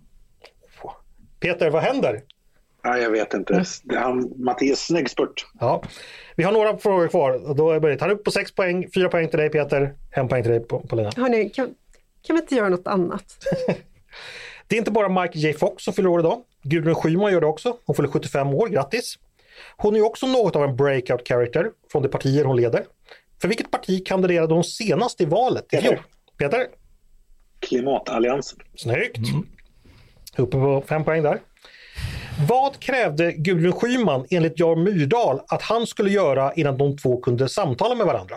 Peter, vad händer? nej, jag vet inte. Det är Han, Mattias, snygg spurt. Ja. Vi har några frågor kvar. Då är. Han är upp på sex poäng. Fyra poäng till dig Peter. En poäng till dig på, på Lina. Hörni, kan, kan vi inte göra något annat? [laughs] Det är inte bara Michael J Fox som fyller år idag. Gudrun Schyman gör det också. Hon fyller 75 år. Grattis! Hon är också något av en breakout character från de partier hon leder. För vilket parti kandiderade hon senast i valet Peter. Peter? Klimatalliansen. Snyggt! Uppe på fem poäng där. Vad krävde Gudrun Schyman enligt Jan Myrdal att han skulle göra innan de två kunde samtala med varandra?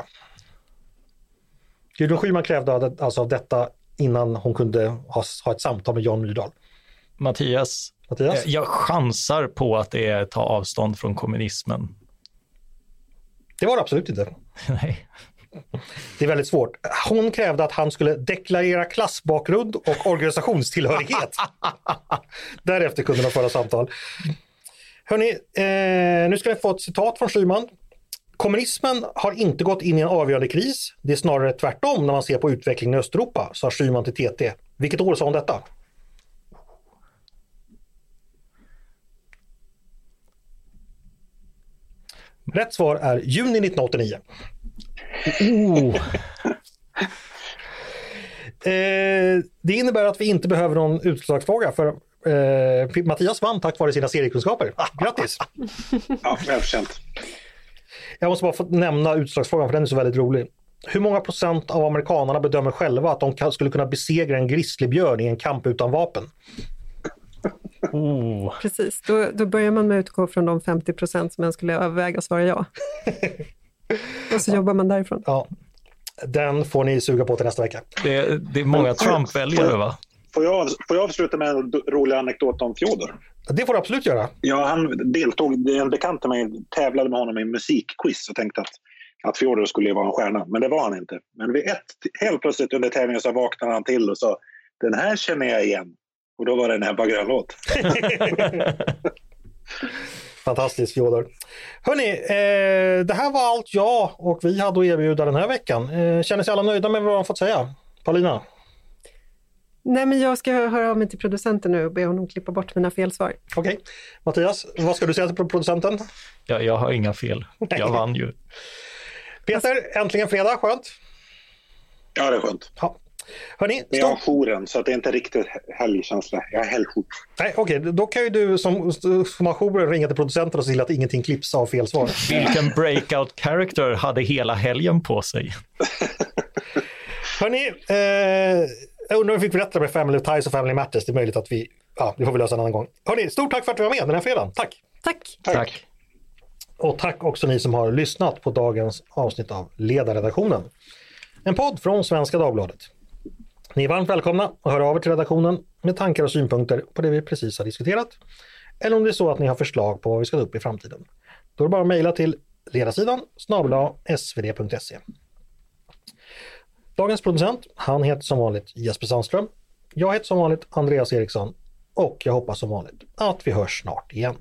Gudrun Schyman krävde alltså av detta innan hon kunde ha, ha ett samtal med Jan Myrdal. Mattias Mattias? Eh, Jag chansar på att det är ta avstånd från kommunismen. Det var det absolut inte. [laughs] Nej. Det är väldigt svårt. Hon krävde att han skulle deklarera klassbakgrund och organisationstillhörighet. [laughs] Därefter kunde de föra samtal. Hörni, eh, nu ska ni få ett citat från Schyman. Kommunismen har inte gått in i en avgörande kris. Det är snarare tvärtom när man ser på utvecklingen i Östeuropa, sa Schyman till TT. Vilket år sa hon detta? Rätt svar är juni 1989. Oh, [laughs] Eh, det innebär att vi inte behöver någon utslagsfråga för eh, Mattias vann tack vare sina seriekunskaper. Grattis! Ja, välförtjänt. Jag måste bara få nämna utslagsfrågan för den är så väldigt rolig. Hur många procent av amerikanerna bedömer själva att de kan, skulle kunna besegra en grizzlybjörn i en kamp utan vapen? oh. Precis, då, då börjar man med att utgå från de 50 procent som en skulle överväga att svara ja. [laughs] Och så jobbar man därifrån. Ja, den får ni suga på till nästa vecka. Det, det är många Trump-väljare, va? Får jag, får jag avsluta med en rolig anekdot om Fjodor? Det får du absolut göra. Ja, han deltog, en bekant till mig tävlade med honom i en musikquiz och tänkte att, att Fjodor skulle vara en stjärna, men det var han inte. Men vid ett, helt plötsligt under tävlingen så vaknade han till och sa den här känner jag igen. Och då var det en Ebba Grön-låt. Fantastiskt Fjodor. Hörni, eh, det här var allt jag och vi hade att erbjuda den här veckan. Eh, känner sig alla nöjda med vad de fått säga? Paulina? Nej, men jag ska höra av mig till producenten nu och be honom klippa bort mina felsvar. Okej. Mattias, vad ska du säga till producenten? Jag, jag har inga fel. Jag vann ju. Peter, äntligen fredag, skönt. Ja, det är skönt. Ja. Hörni, Men jag har jouren, så att det är inte riktigt helgkänsla. Jag har helgjour. Nej, okej, då kan ju du som, som har jouren ringa till producenten och se till att ingenting klipps av fel svar. Vilken breakout character hade hela helgen på sig? [laughs] Hörni, eh, jag undrar om vi fick berätta med Family Ties och Family Matters. Det är möjligt att vi, ja, det får vi lösa en annan gång. Hörni, stort tack för att du var med den här fredagen. Tack! Tack! Tack. Och tack också ni som har lyssnat på dagens avsnitt av Ledarredaktionen. En podd från Svenska Dagbladet. Ni är varmt välkomna att höra av er till redaktionen med tankar och synpunkter på det vi precis har diskuterat. Eller om det är så att ni har förslag på vad vi ska ta upp i framtiden. Då är det bara att mejla till ledarsidan snabel svd.se. Dagens producent, han heter som vanligt Jesper Sandström. Jag heter som vanligt Andreas Eriksson och jag hoppas som vanligt att vi hörs snart igen.